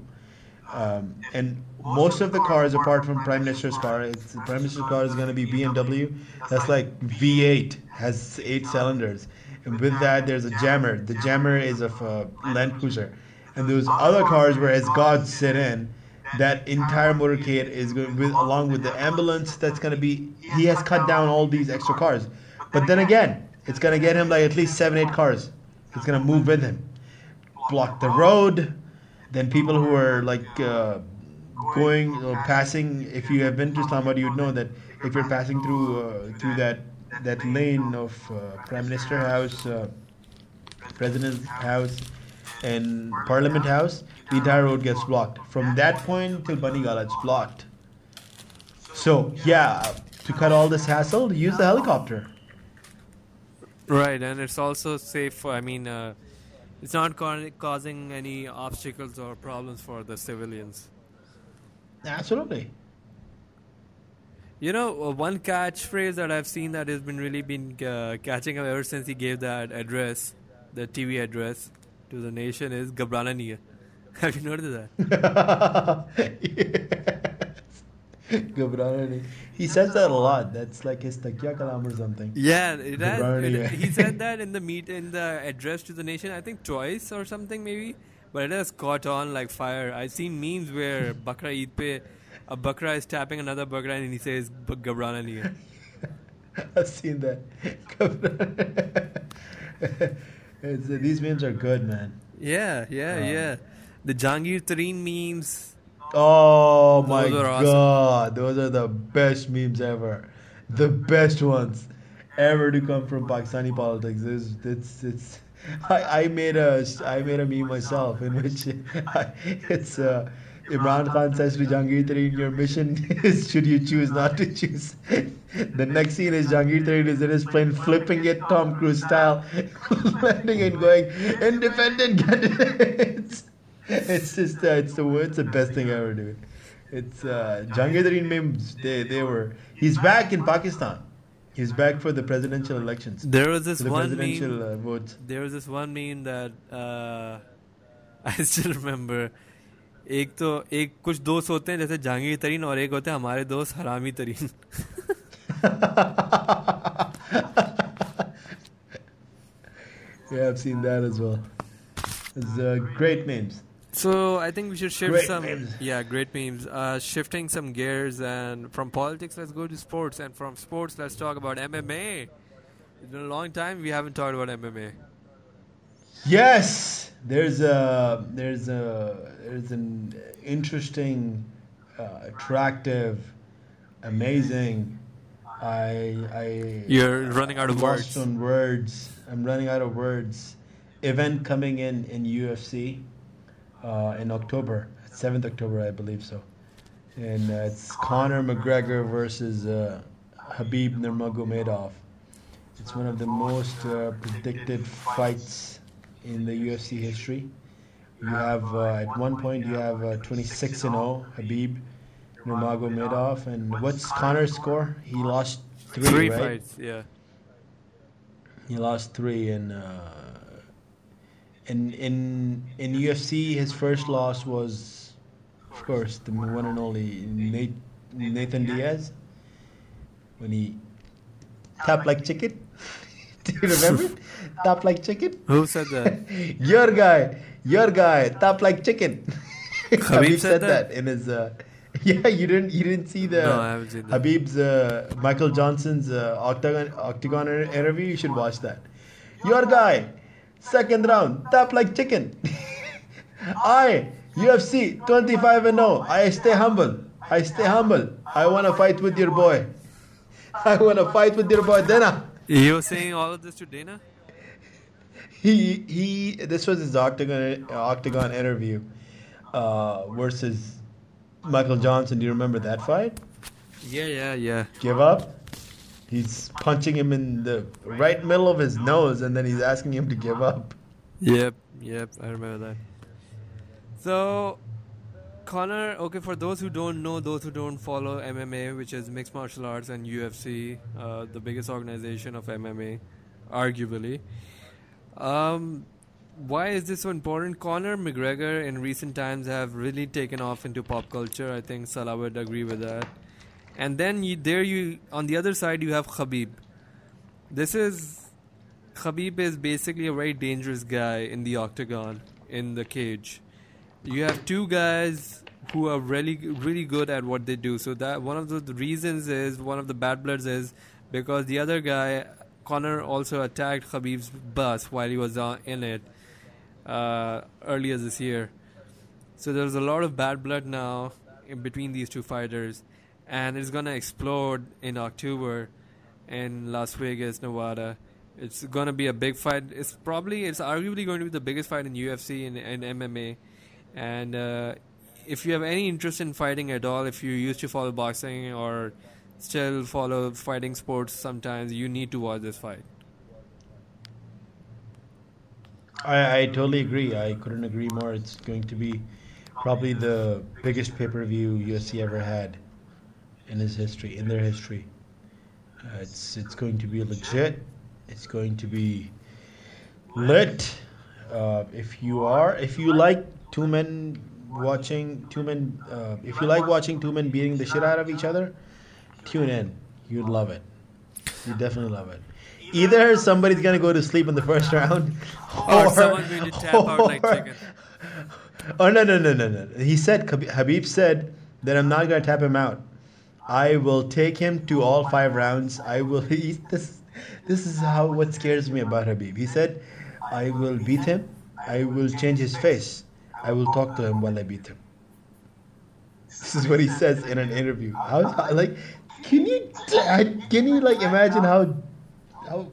[SPEAKER 2] Um, and most of the cars, apart from Prime Minister's car, it's, the Prime Minister's car is going to be BMW. That's like V8, has eight cylinders. And with that, there's a jammer. The jammer is of a Land Cruiser. And those other cars where as God sit in, that entire motorcade is going with along with the ambulance. That's going to be. He has cut down all these extra cars, but then again, it's going to get him like at least seven, eight cars. It's going to move with him, block the road. Then people who are like uh, going or passing. If you have been to Islamabad, you'd know that if you're passing through uh, through that that lane of uh, Prime Minister House, uh, President's House, and Parliament House, the entire road gets blocked. From that point till Banigala, it's blocked. So yeah, to cut all this hassle, use the helicopter.
[SPEAKER 1] Right, and it's also safe. I mean, uh, it's not ca- causing any obstacles or problems for the civilians.
[SPEAKER 2] Absolutely.
[SPEAKER 1] You know, uh, one catchphrase that I've seen that has been really been uh, catching up ever since he gave that address, the TV address to the nation is "Gabrana nahi. Have you noticed that?
[SPEAKER 2] Ghabrana nahi. He says that a lot. That's like his takya kalam or something.
[SPEAKER 1] Yeah, it has, it- he said that in the meet in the address to the nation. I think twice or something maybe, but it has caught on like fire. I've seen memes where Bakra Eid pe a Bakra is tapping another Bakra and he says "B- "Gabrana nahi.
[SPEAKER 2] I've seen that. these memes are good, man.
[SPEAKER 1] Yeah, yeah,
[SPEAKER 2] Um,
[SPEAKER 1] yeah. The Jahangir Tareen memes.
[SPEAKER 2] Oh my
[SPEAKER 1] Those awesome.
[SPEAKER 2] god, those are the best memes ever, the best ones ever to come from Pakistani politics. It's it's, it's I, I made a I made a meme myself in which it's uh, Imran Khan says to Jahangir Tareen, your mission is should you choose not to choose. The next scene is Jahangir Tareen is in his plane flipping it Tom Cruise style, landing and going independent candidates. It's just uh, it's the it's the best thing ever, dude. It's uh, Jahangir Tareen memes. They they were. He's back in Pakistan. He's back for the presidential elections.
[SPEAKER 1] There was this
[SPEAKER 2] The
[SPEAKER 1] one
[SPEAKER 2] presidential
[SPEAKER 1] meme.
[SPEAKER 2] uh, votes.
[SPEAKER 1] There was this one meme that uh, I still remember. एक तो एक कुछ दोस्त होते हैं जैसे जहांगीर तरीन और एक होते हैं हमारे दोस्त हरामी तरीन
[SPEAKER 2] yeah, I've seen that as well. It's uh, great memes.
[SPEAKER 1] So I think we should shift
[SPEAKER 2] Great
[SPEAKER 1] some
[SPEAKER 2] memes.
[SPEAKER 1] yeah great memes. Uh, shifting some gears and from politics let's go to sports and from sports let's talk about MMA. It's been a long time we haven't talked about MMA.
[SPEAKER 2] Yes, there's a there's a there's an interesting, uh, attractive, amazing. I I
[SPEAKER 1] You're running out of words.
[SPEAKER 2] words. I'm running out of words. Event coming in in UFC uh, in October, seventh October, I believe so, and uh, it's Conor McGregor versus uh, Habib Nurmagomedov. It's one of the most uh, predicted fights in the UFC history. You have uh, at one point you have uh, 26 and 0 Habib Nurmagomedov, and what's Conor's score? He lost three,
[SPEAKER 1] Three
[SPEAKER 2] right?
[SPEAKER 1] fights, yeah.
[SPEAKER 2] He lost three, and uh, in in in UFC, his first loss was, of course, the one and only Nate, Nathan Diaz when he tapped like chicken. Do you remember? Tap like chicken.
[SPEAKER 1] Who said that?
[SPEAKER 2] your guy, your guy, tap like chicken. Habib,
[SPEAKER 1] said
[SPEAKER 2] said
[SPEAKER 1] that?
[SPEAKER 2] that? in his. Uh, yeah, you didn't. You didn't see the
[SPEAKER 1] No, I haven't seen that.
[SPEAKER 2] Habib's uh, Michael Johnson's uh, octagon octagon interview. You should watch that. Your guy, second round, tap like chicken. I UFC 25 and 0. I stay humble. I stay humble. I want to fight with your boy. I want to fight with your boy Dana.
[SPEAKER 1] You were saying all of this to Dana?
[SPEAKER 2] He he. This was his octagon octagon interview uh, versus Michael Johnson. Do you remember that fight?
[SPEAKER 1] Yeah, yeah, yeah.
[SPEAKER 2] Give up. He's punching him in the right middle of his nose, and then he's asking him to give up.
[SPEAKER 1] Yep, yep, I remember that. So, Conor, okay, for those who don't know, those who don't follow MMA, which is mixed martial arts and UFC, uh, the biggest organization of MMA, arguably. Um, why is this so important? Conor McGregor in recent times have really taken off into pop culture. I think Salah would agree with that. And then you, there you on the other side you have Khabib. This is Khabib is basically a very dangerous guy in the octagon in the cage you have two guys who are really really good at what they do. So that one of the reasons is one of the bad bloods is because the other guy Conor also attacked Khabib's bus while he was uh, in it uh, earlier this year. So there's a lot of bad blood now in between these two fighters, and it's gonna explode in October in Las Vegas, Nevada. It's gonna be a big fight. It's probably, it's arguably going to be the biggest fight in UFC and, and MMA and uh, if you have any interest in fighting at all, if you used to follow boxing or still follow fighting sports sometimes, you need to watch this fight.
[SPEAKER 2] I, I totally agree. I couldn't agree more. It's going to be probably the biggest pay per view UFC ever had in his history, in their history. Uh, it's it's going to be legit. It's going to be lit. Uh, if you are, if you like two men watching two men. Uh, if you like watching two men beating the shit out of each other, tune in. You'd love it. You definitely love it. Either somebody's gonna go to sleep in the first round,
[SPEAKER 1] or, or someone's going to tap or, out like chicken.
[SPEAKER 2] Oh no no no no no! He said Khabib said that I'm not gonna tap him out. I will take him to all five rounds. I will. He, this this is how what scares me about Khabib. He said, I will beat him. I will change his face. I will talk to him while I beat him. This is what he says in an interview. How, like, can you can you like imagine how how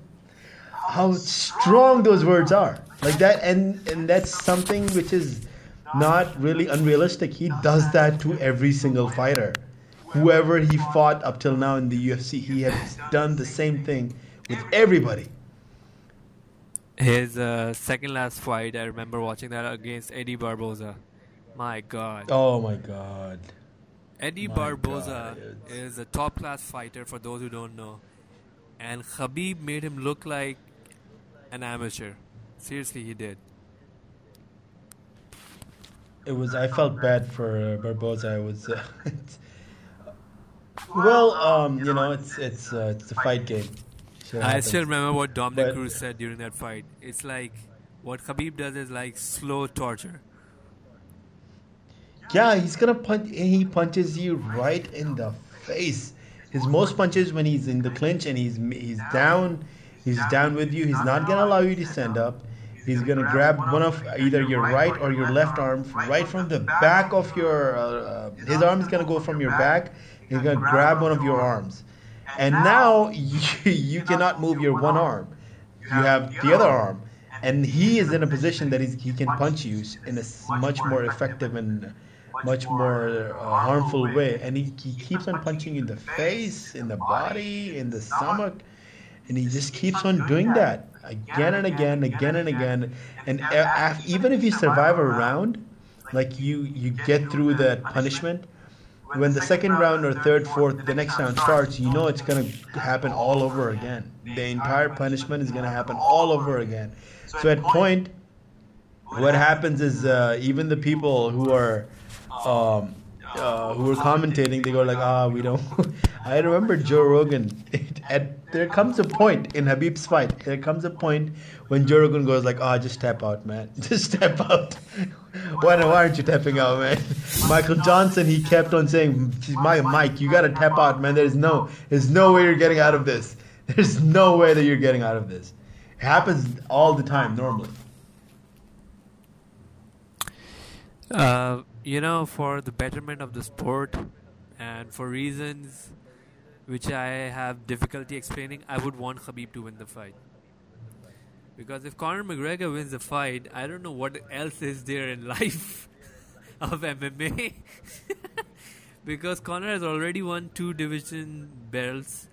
[SPEAKER 2] how strong those words are? Like that, and and that's something which is not really unrealistic. He does that to every single fighter. Whoever he fought up till now in the UFC, he has done the same thing with everybody.
[SPEAKER 1] His uh, second last fight, I remember watching that against Eddie Barboza. My God.
[SPEAKER 2] Oh my God.
[SPEAKER 1] Eddie my Barboza God, is a top class fighter for those who don't know. And Khabib made him look like an amateur. Seriously, he did.
[SPEAKER 2] It was. I felt bad for uh, Barboza. I was. Uh, well, um, you know, it's it's uh, it's a fight game.
[SPEAKER 1] I still remember what Dominic but, Cruz said during that fight. It's like what Khabib does is like slow torture.
[SPEAKER 2] Yeah, he's gonna punch. He punches you right in the face. His most punches when he's in the clinch and he's he's down. He's down with you. He's not gonna allow you to stand up. He's gonna grab one of either your right or your left arm right from the back of your. Uh, his arm is gonna go from your back. He's gonna grab one of your arms and now you, you cannot move your one arm. You have the other arm. And he is in a position that he can punch you in a much more effective and much more uh, harmful way. And he, he keeps on punching you in the face, in the body, in the stomach. And he just keeps on doing that again and again, again and again. And even if you survive a round, like you, you get through that punishment, when the second round or third, fourth, the next round starts, you know it's going to happen all over again. The entire punishment is going to happen all over again. So at point, what happens is uh, even the people who are um, uh, who were commentating, they go like, ah, we don't. I remember Joe Rogan. at there comes a point in Habib's fight. There comes a point when Joe Rogan goes like, ah, just tap out, man. Just tap out. why, why aren't you tapping out, man? Michael Johnson, he kept on saying, my Mike, you gotta tap out, man. There's no, there's no way you're getting out of this. There's no way that you're getting out of this. It happens all the time normally.
[SPEAKER 1] Uh, you know, for the betterment of the sport and for reasons which I have difficulty explaining, I would want Khabib to win the fight. Because if Conor McGregor wins the fight, I don't know what else is there in life of MMA. because Conor has already won two division belts.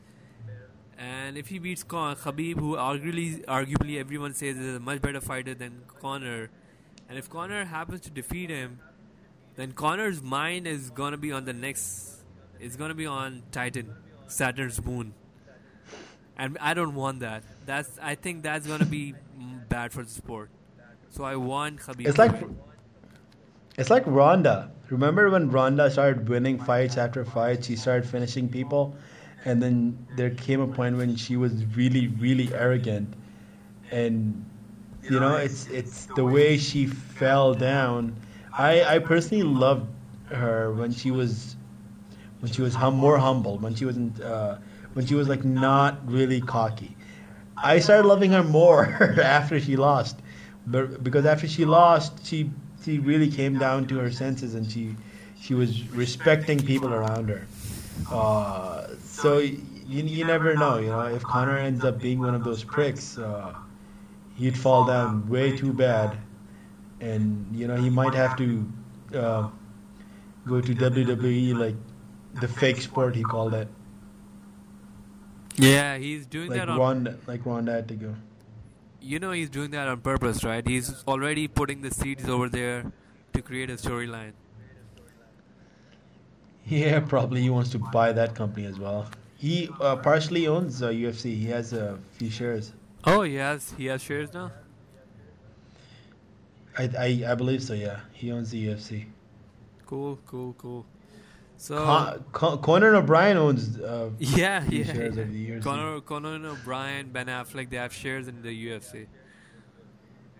[SPEAKER 1] And if he beats Con- Khabib, who arguably, arguably everyone says is a much better fighter than Conor, and if Conor happens to defeat him, then Conor's mind is gonna be on the next. It's gonna be on Titan, Saturn's moon, and I don't want that. That's I think that's gonna be bad for the sport. So I want Khabib.
[SPEAKER 2] It's like it's like Ronda. Remember when Ronda started winning fights after fights? She started finishing people, and then there came a point when she was really, really arrogant, and you know, it's it's the way she fell down. I I personally loved her when she was when she was hum, more humble, when she wasn't uh, when she was like not really cocky. I started loving her more after she lost, but because after she lost, she she really came down to her senses and she she was respecting people around her. Uh, so you, you never know, you know, if Conor ends up being one of those pricks, uh, he'd fall down way too bad, and you know he might have to uh, go to WWE like the fake sport he called it,
[SPEAKER 1] Yeah, he's doing
[SPEAKER 2] like
[SPEAKER 1] that on.
[SPEAKER 2] Ronda, like Ronda had to go.
[SPEAKER 1] You know, he's doing that on purpose, right? He's already putting the seeds over there to create a storyline.
[SPEAKER 2] Yeah, probably he wants to buy that company as well. He uh, partially owns uh, UFC. He has a few shares.
[SPEAKER 1] Oh, he has he has shares now.
[SPEAKER 2] I, I, I believe so. Yeah, he owns the UFC.
[SPEAKER 1] Cool, cool, cool. So
[SPEAKER 2] Con- Con- Conan O'Brien owns. Uh,
[SPEAKER 1] yeah, yeah.
[SPEAKER 2] shares
[SPEAKER 1] yeah.
[SPEAKER 2] of the UFC.
[SPEAKER 1] Conor, Conan O'Brien, Ben Affleck, they have shares in the UFC.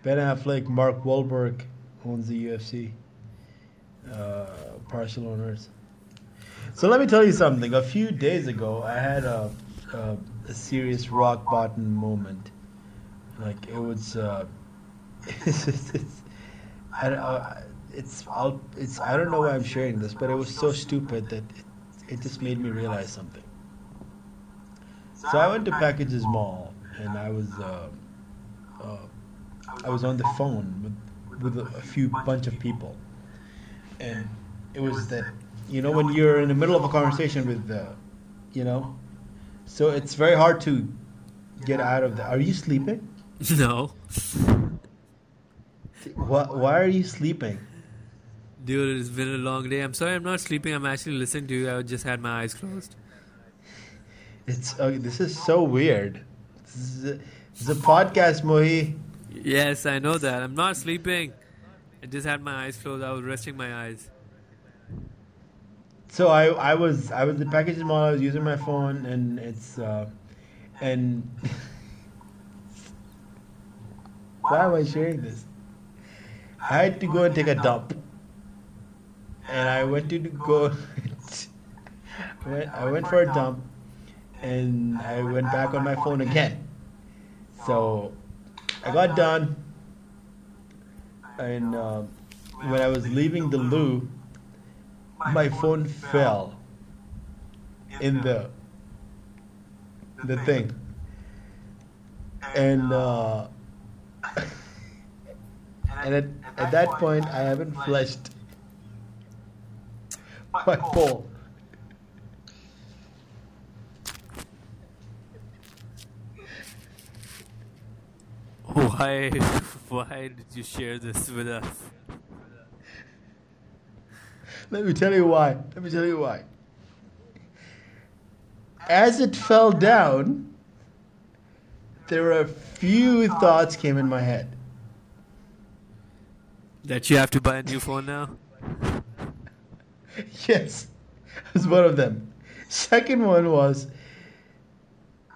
[SPEAKER 2] Ben Affleck, Mark Wahlberg owns the UFC. Uh, partial owners. So let me tell you something. A few days ago, I had a, a, a serious rock bottom moment. Like it was. Uh, it's, it's, I, uh, it's, I'll, it's. I don't know why I'm sharing this, but it was so stupid that it, it just made me realize something. So I went to Packages Mall, and I was. Uh, uh, I was on the phone with with a, a few bunch of people, and it was that you know when you're in the middle of a conversation with the, you know, so it's very hard to get out of that. Are you sleeping?
[SPEAKER 1] no,
[SPEAKER 2] Why, why are you sleeping?
[SPEAKER 1] dude, it's been a long day. I'm sorry, I'm not sleeping. I'm actually listening to you. I just had my eyes closed.
[SPEAKER 2] It's uh, this is so weird. This is a, is a podcast, Mohi.
[SPEAKER 1] Yes, I know that. I'm not sleeping. I just had my eyes closed. I was resting my eyes.
[SPEAKER 2] So I I was I was at Packages Mall. I was using my phone, and it's uh, and why am I sharing this? I had to go and take a dump, and I went to go. I went for a dump, and I went back on my phone again. So I got done, and uh, when I was leaving the loo, my phone fell in the the thing, and uh, and at, at that point I haven't flushed my bowl.
[SPEAKER 1] Why? Why did you share this with us?
[SPEAKER 2] Let me tell you why. Let me tell you why. As it fell down, there were a few thoughts came in my head.
[SPEAKER 1] That you have to buy a new phone now?
[SPEAKER 2] Yes, was one of them. Second one was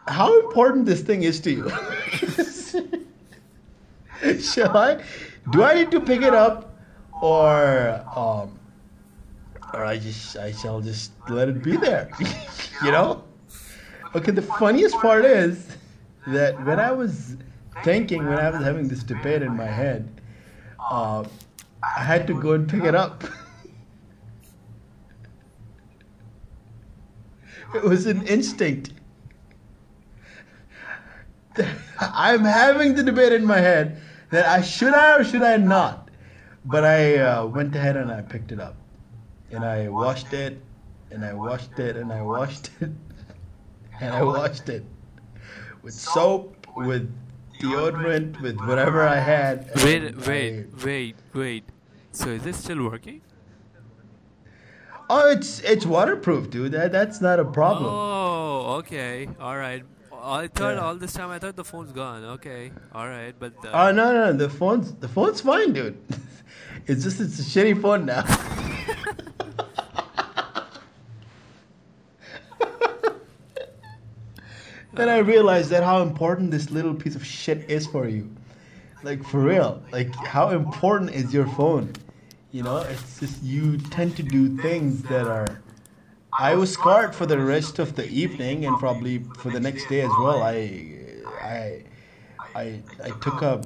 [SPEAKER 2] how important this thing is to you. Shall I? Do I need to pick it up, or um, or I just I shall just let it be there? you know. Okay. The funniest part is that when I was thinking, when I was having this debate in my head, uh, I had to go and pick it up. it was an instinct. I'm having the debate in my head that I should I or should I not, but I uh, went ahead and I picked it up, and I washed it, and I washed it, and I washed it, and I washed it with soap, with deodorant, with whatever I had.
[SPEAKER 1] Wait, wait,
[SPEAKER 2] I-
[SPEAKER 1] wait, wait. So is this still working?
[SPEAKER 2] oh, it's it's waterproof, dude. That that's not a problem.
[SPEAKER 1] Oh, okay, all right. I thought
[SPEAKER 2] Yeah.
[SPEAKER 1] all this time I thought the phone's gone. Okay, all right, but uh,
[SPEAKER 2] Oh no, no, the phone's the phone's fine, dude. It's just it's a shitty phone now. then I realized that how important this little piece of shit is for you. Like for real. Like how important is your phone? You know, it's just you tend to do things that are I was scarred for the rest of the evening and probably for the next day as well. I I I I took a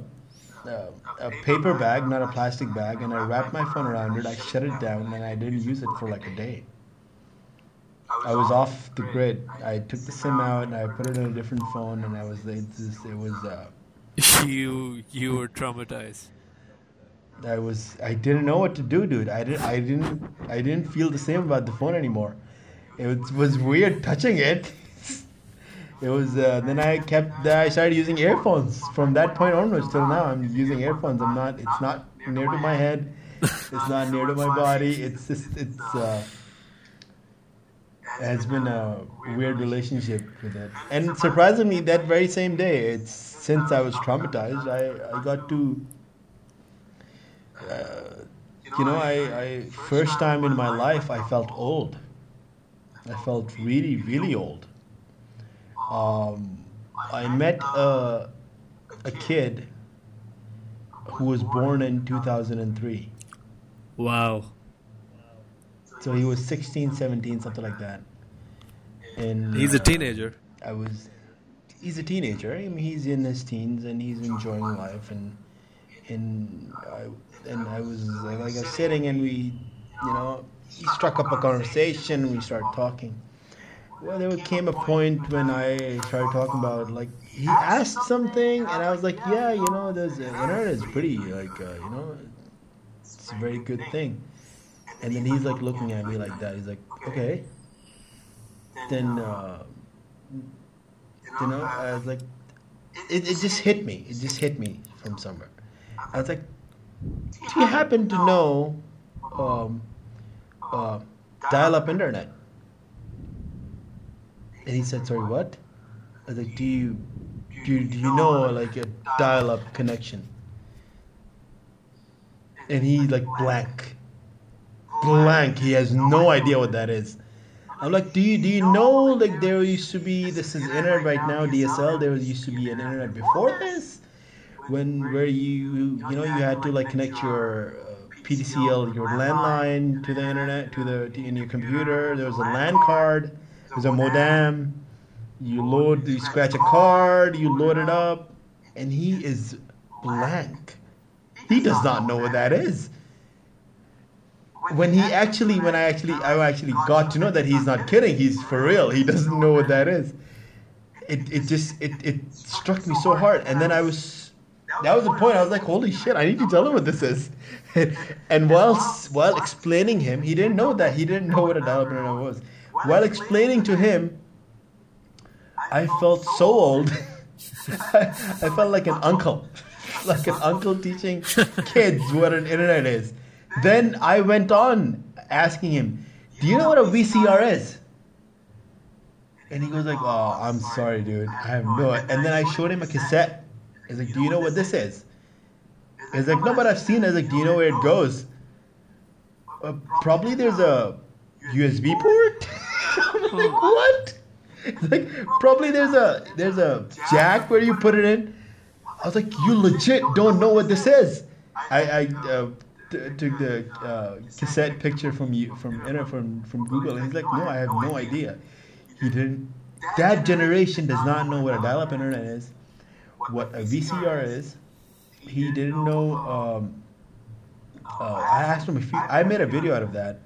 [SPEAKER 2] uh, a paper bag, not a plastic bag, and I wrapped my phone around it. I shut it down, and I didn't use it for like a day. I was off the grid. I took the SIM out, and I put it on a different phone, and I was it just it was uh,
[SPEAKER 1] you you were traumatized.
[SPEAKER 2] I was I didn't know what to do, dude. I didn't I didn't I didn't feel the same about the phone anymore. It was, was weird touching it. It was uh, then I kept I started using earphones from that point onwards till now. I'm using earphones. I'm not. It's not near to my head. It's not near to my body. It's just it's. Uh, has been a weird relationship with it. And surprisingly, that very same day, it's since I was traumatized, I, I got to uh, you know, I, I first time in my life I felt old. I felt really, really old. Um, I met a, a kid who was born in 2003.
[SPEAKER 1] Wow.
[SPEAKER 2] So he was 16, 17, something like that. And
[SPEAKER 1] He's a
[SPEAKER 2] uh,
[SPEAKER 1] teenager.
[SPEAKER 2] I was. He's a teenager. I mean, he's in his teens and he's enjoying life. And and I and I was like, I was sitting and we, you know, he struck up a conversation. and We started talking. Well, there came a point when I started talking about like he asked something and I was like, yeah, you know, there's the internet is pretty like uh, you know, it's a very good thing. And then he's like looking at me like that. He's like, okay. Then. Uh, you know, I was like, it, it just hit me. It just hit me from somewhere. I was like, do you happen to know um, uh, dial up internet? And he said, sorry, what? I was like, do you, do you, do you know like a dial up connection? And he like blank. Blank. He has no idea what that is. I'm like, do you do you know like there used to be this is internet right now DSL. There used to be an internet before this, when where you you know you had to like connect your uh, PTCL your landline to the internet to the to, in your computer. There was a LAN card. There's a modem. You load you scratch a card. You load it up, and he is blank. He does not know what that is when he actually when i actually i actually got to know that he's not kidding. He's for real. He doesn't know what that is. It, it just it, it struck me so hard. And then i was that was the point. I was like holy shit i need to tell him what this is. And while while explaining him he didn't know that he didn't know what a dial-up internet was. While explaining to him i felt so old. I, I felt like an uncle. Like an uncle teaching kids what an internet is then I went on asking him, "Do you know what a VCR is?" And he goes like, "Oh, I'm sorry, dude. I have no." And then I showed him a cassette. He's like, "Do you know what this is?" He's like, "No, but I've seen." it. I was like, "Do you know where it goes?" Uh, probably there's a USB port. I'm like, what? It's like probably there's a there's a jack where you put it in. I was like, you legit don't know what this is. I, I uh, took the uh, cassette picture from you from from from Google, and he's like, no, I have no idea. He didn't. That generation does not know what a dial-up internet is, what a VCR is. He didn't know um, uh, I asked him if I made a video out of that.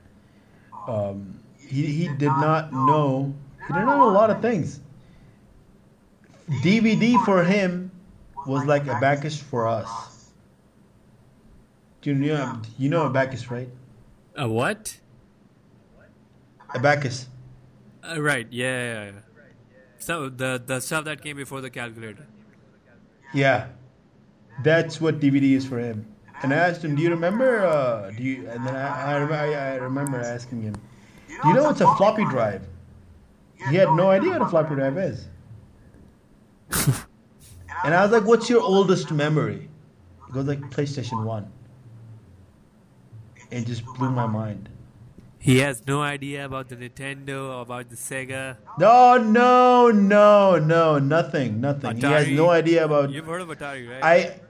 [SPEAKER 2] Um, he he did not know. He did not know a lot of things. DVD for him was like a Abacus for us. Do you know you know Abacus, right?
[SPEAKER 1] A what?
[SPEAKER 2] Abacus.
[SPEAKER 1] Uh, right. Yeah, yeah, yeah. So the the stuff that came before the calculator.
[SPEAKER 2] Yeah, that's what DVD is for him. And I asked him, "Do you remember? Uh, do you?" And then I I, I I remember asking him, "Do you know what's a floppy drive?" He had no idea what a floppy drive is. and I was like, "What's your oldest memory?" He goes like PlayStation One. It just blew my mind.
[SPEAKER 1] He has no idea about the Nintendo or about the Sega.
[SPEAKER 2] No, no, no, no, nothing, nothing. He has no idea about.
[SPEAKER 1] You've heard of Atari, right?
[SPEAKER 2] I,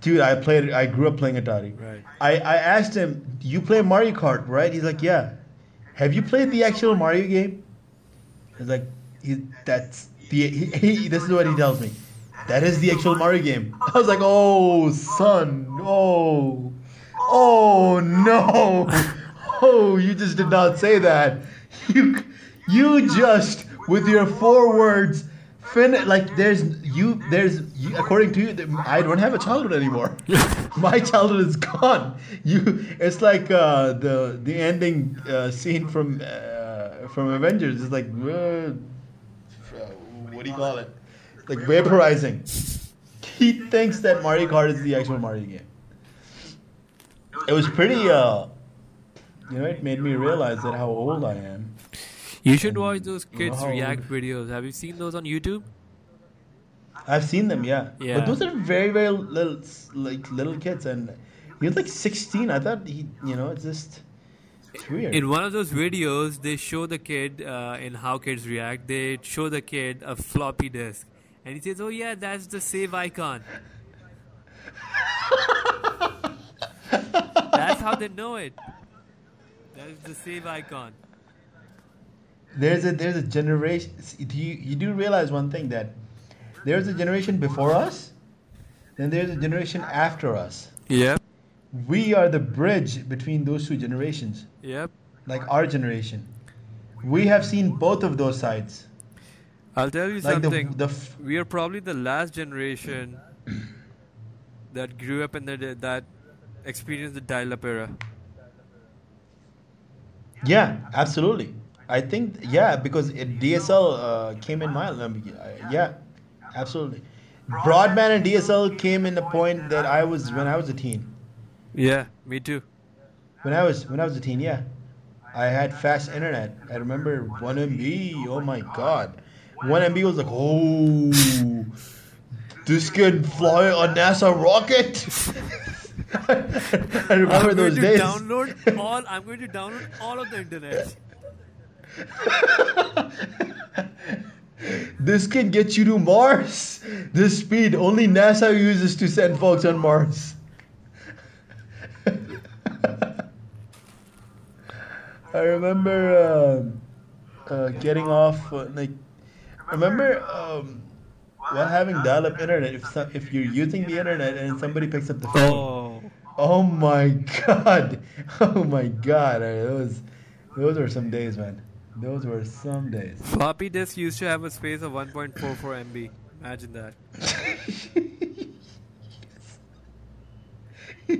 [SPEAKER 2] dude, I played. I grew up playing Atari.
[SPEAKER 1] Right.
[SPEAKER 2] I, I asked him, "You play Mario Kart, right?" He's like, "Yeah." Have you played the actual Mario game? He's like, he, "That's the." He, he, this is what he tells me. That is the actual Mario game. I was like, "Oh, son, oh, oh no, oh, you just did not say that. You, you just with your four words." Fin- like there's you there's you, according to you I don't have a childhood anymore. My childhood is gone. You it's like uh, the the ending uh, scene from uh, from Avengers. It's like uh, what do you call it? Like vaporizing. He thinks that Mario Kart is the actual Mario game. It was pretty uh you know it made me realize that how old I am.
[SPEAKER 1] you should watch those kids
[SPEAKER 2] Wow.
[SPEAKER 1] react videos. Have you seen those on YouTube?
[SPEAKER 2] I've seen them, yeah.
[SPEAKER 1] Yeah.
[SPEAKER 2] But those are very, very little, like little kids, and he was like 16. I thought he, you know, it's just it's weird.
[SPEAKER 1] In one of those videos, they show the kid uh, in how kids react. They show the kid a floppy disk, and he says, "Oh yeah, that's the save icon." that's how they know it. That is the save icon.
[SPEAKER 2] there's a there's a generation. Do you you do realize one thing that there's a generation before us, then there's a generation after us.
[SPEAKER 1] Yep.
[SPEAKER 2] We are the bridge between those two generations,
[SPEAKER 1] Yep.
[SPEAKER 2] like our generation. We have seen both of those sides.
[SPEAKER 1] I'll tell you
[SPEAKER 2] Like the
[SPEAKER 1] something.
[SPEAKER 2] the f-
[SPEAKER 1] we are probably the last generation that grew up in the that experienced the dial-up era.
[SPEAKER 2] Yeah, absolutely. I think yeah because it, DSL uh, came in my yeah, absolutely. Broadband and DSL came in the point that I was when I was a teen.
[SPEAKER 1] Yeah, me too.
[SPEAKER 2] When I was when I was a teen, yeah, I had fast internet. I remember one MB. Oh my god, one MB was like oh, this could fly a NASA rocket. I remember
[SPEAKER 1] I'm
[SPEAKER 2] those
[SPEAKER 1] going to
[SPEAKER 2] days.
[SPEAKER 1] download all. I'm going to download all of the internet.
[SPEAKER 2] This can get you to Mars. This speed only NASA uses to send folks on Mars. I remember um, uh, getting off uh, like. Remember um, while having dial-up internet, if some, if you're using the internet and somebody picks up the phone,
[SPEAKER 1] Oh,
[SPEAKER 2] oh my god, oh my god, those those were some days, man. Those were some days.
[SPEAKER 1] floppy disk used to have a space of 1.44 MB. Imagine that.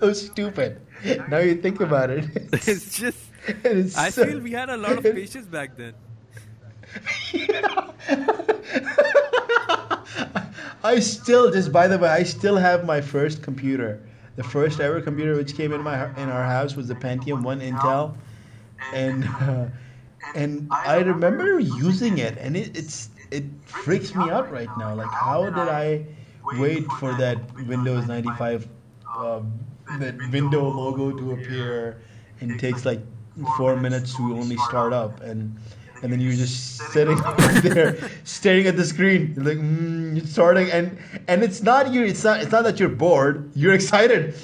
[SPEAKER 2] so stupid. Now you think about it.
[SPEAKER 1] it's just.
[SPEAKER 2] it's
[SPEAKER 1] I
[SPEAKER 2] so-
[SPEAKER 1] feel we had a lot of patience back then.
[SPEAKER 2] I still, just by the way, I still have my first computer. The first ever computer which came in my in our house was the Pentium One Intel, and uh, and I remember using it, and it, it's it freaks me out right now. Like, how did I wait for that Windows ninety five, um, that window logo to appear, and it takes like four minutes to only start up, and and then you're just sitting there staring at the screen. You're like mm, it's starting and and it's not you it's not it's not that you're bored. You're excited.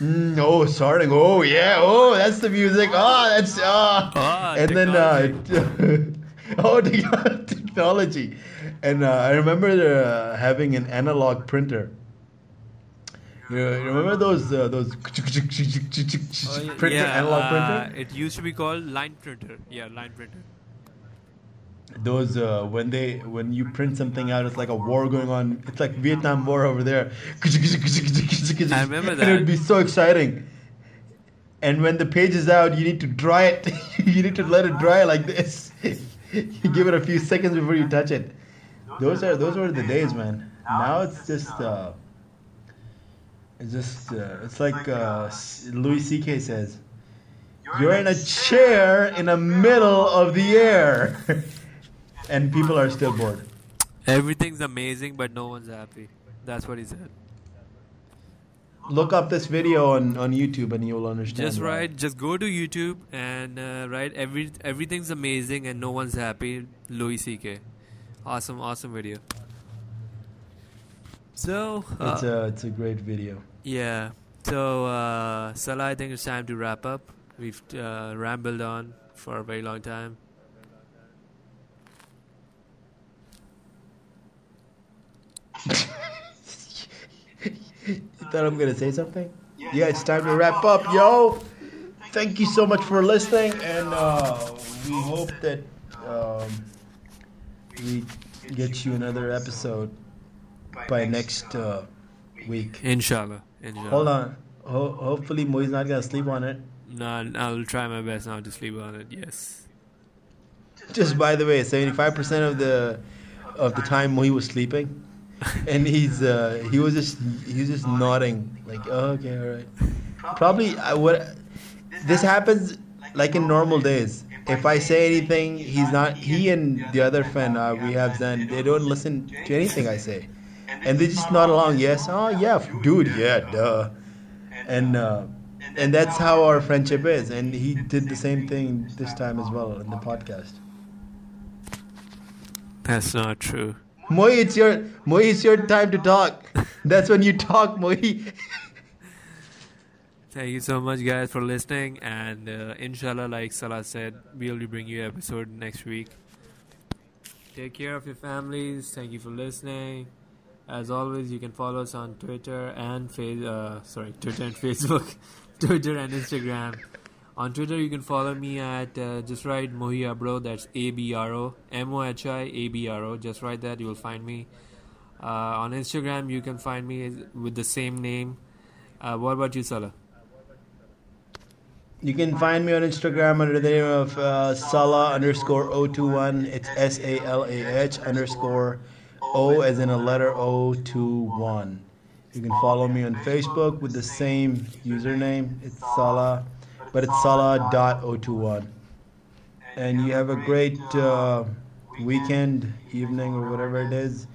[SPEAKER 2] Mm, oh starting. Oh yeah. Oh that's the music. Oh that's ah.
[SPEAKER 1] Ah,
[SPEAKER 2] and then uh, oh technology. And uh, I remember uh, having an analog printer. You remember those uh, those
[SPEAKER 1] Oh, yeah,
[SPEAKER 2] printer
[SPEAKER 1] yeah,
[SPEAKER 2] analog
[SPEAKER 1] uh,
[SPEAKER 2] printer?
[SPEAKER 1] It used to be called line printer. Yeah, line printer.
[SPEAKER 2] Those uh, when they when you print something out, it's like a war going on. It's like Vietnam War over there.
[SPEAKER 1] I remember
[SPEAKER 2] And it would be so exciting. And when the page is out, you need to dry it. you need to let it dry like this. you give it a few seconds before you touch it. Those are those were the days, man. Now it's just uh, it's just uh, it's like uh, Louis C.K. says. You're in a chair in the middle of the air. and people are still bored.
[SPEAKER 1] Everything's amazing, but no one's happy. That's what he said.
[SPEAKER 2] Look up this video on, on YouTube and you'll understand.
[SPEAKER 1] Just
[SPEAKER 2] why.
[SPEAKER 1] just go to YouTube and uh, write every everything's amazing and no one's happy. Louis C.K. Awesome, awesome video. So uh,
[SPEAKER 2] It's a it's a great video.
[SPEAKER 1] yeah. So uh, Salah, I think it's time to wrap up. We've uh, rambled on for a very long time.
[SPEAKER 2] You thought I'm gonna say something? Yeah, it's time to wrap up, yo. Thank you so much for listening, and uh, we hope that um, we get you another episode by next uh, week.
[SPEAKER 1] Inshallah. Inshallah.
[SPEAKER 2] Hold on. Ho- hopefully, Mohi's not gonna sleep on it.
[SPEAKER 1] No, I'll try my best not to sleep on it. Yes.
[SPEAKER 2] Just by the way, seventy-five percent of the of the time Mohi was sleeping, and he's uh, he was just he was just nodding like, oh, okay, all right. Probably I would. This happens like in normal days. If I say anything, he's not. He and the other friend uh, we have Zen, they don't listen to anything I say, and they just nod along. Yes, oh yeah, dude, yeah, duh, and. Uh, and that's how our friendship is. And he did the same thing this time as well in the podcast.
[SPEAKER 1] That's not true.
[SPEAKER 2] Mohi, it's your Mohi, it's your time to talk. That's when you talk, Mohi.
[SPEAKER 1] Thank you so much, guys, for listening. And uh, inshallah, like Salah said, we'll be bringing you episode next week. Take care of your families. Thank you for listening. As always, you can follow us on Twitter and face. Uh, sorry, Twitter and Facebook, Twitter and Instagram. On Twitter, you can follow me at uh, just write Mohi Abro. That's A B R O M O H I A B R O. Just write that. You will find me. Uh, on Instagram, you can find me with the same name. Uh, what about you, Salah?
[SPEAKER 2] You can find me on Instagram under the name of uh, Salah underscore 021. It's S A L A H underscore O as in a letter O two one. You can follow me on Facebook with the same username. It's Salah, but it's Salah.021. And you have a great uh, weekend, evening, or whatever it is.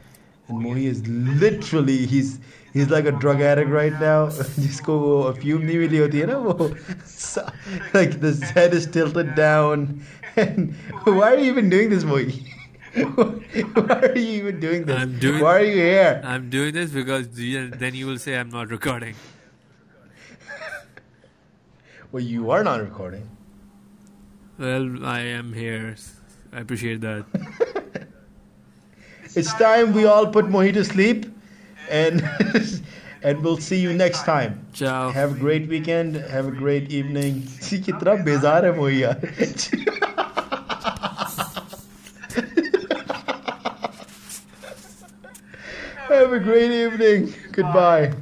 [SPEAKER 2] And Mohi is literally he's he's like a drug addict right now. जिसको वो अफ्यूम नहीं मिली होती है ना वो like the head is tilted down. And why are you even doing this, Mohi? why are you even doing this?
[SPEAKER 1] I'm doing-
[SPEAKER 2] Why are you here?
[SPEAKER 1] I'm doing this because you- then you will say I'm not recording.
[SPEAKER 2] Well, you are not recording.
[SPEAKER 1] Well, I am here. I appreciate that.
[SPEAKER 2] It's time we all put Mohi to sleep, and and we'll see you next time.
[SPEAKER 1] Ciao.
[SPEAKER 2] Have a great weekend. Have a great evening. See कितना बेजार है मोही यार. Have a great evening. Goodbye.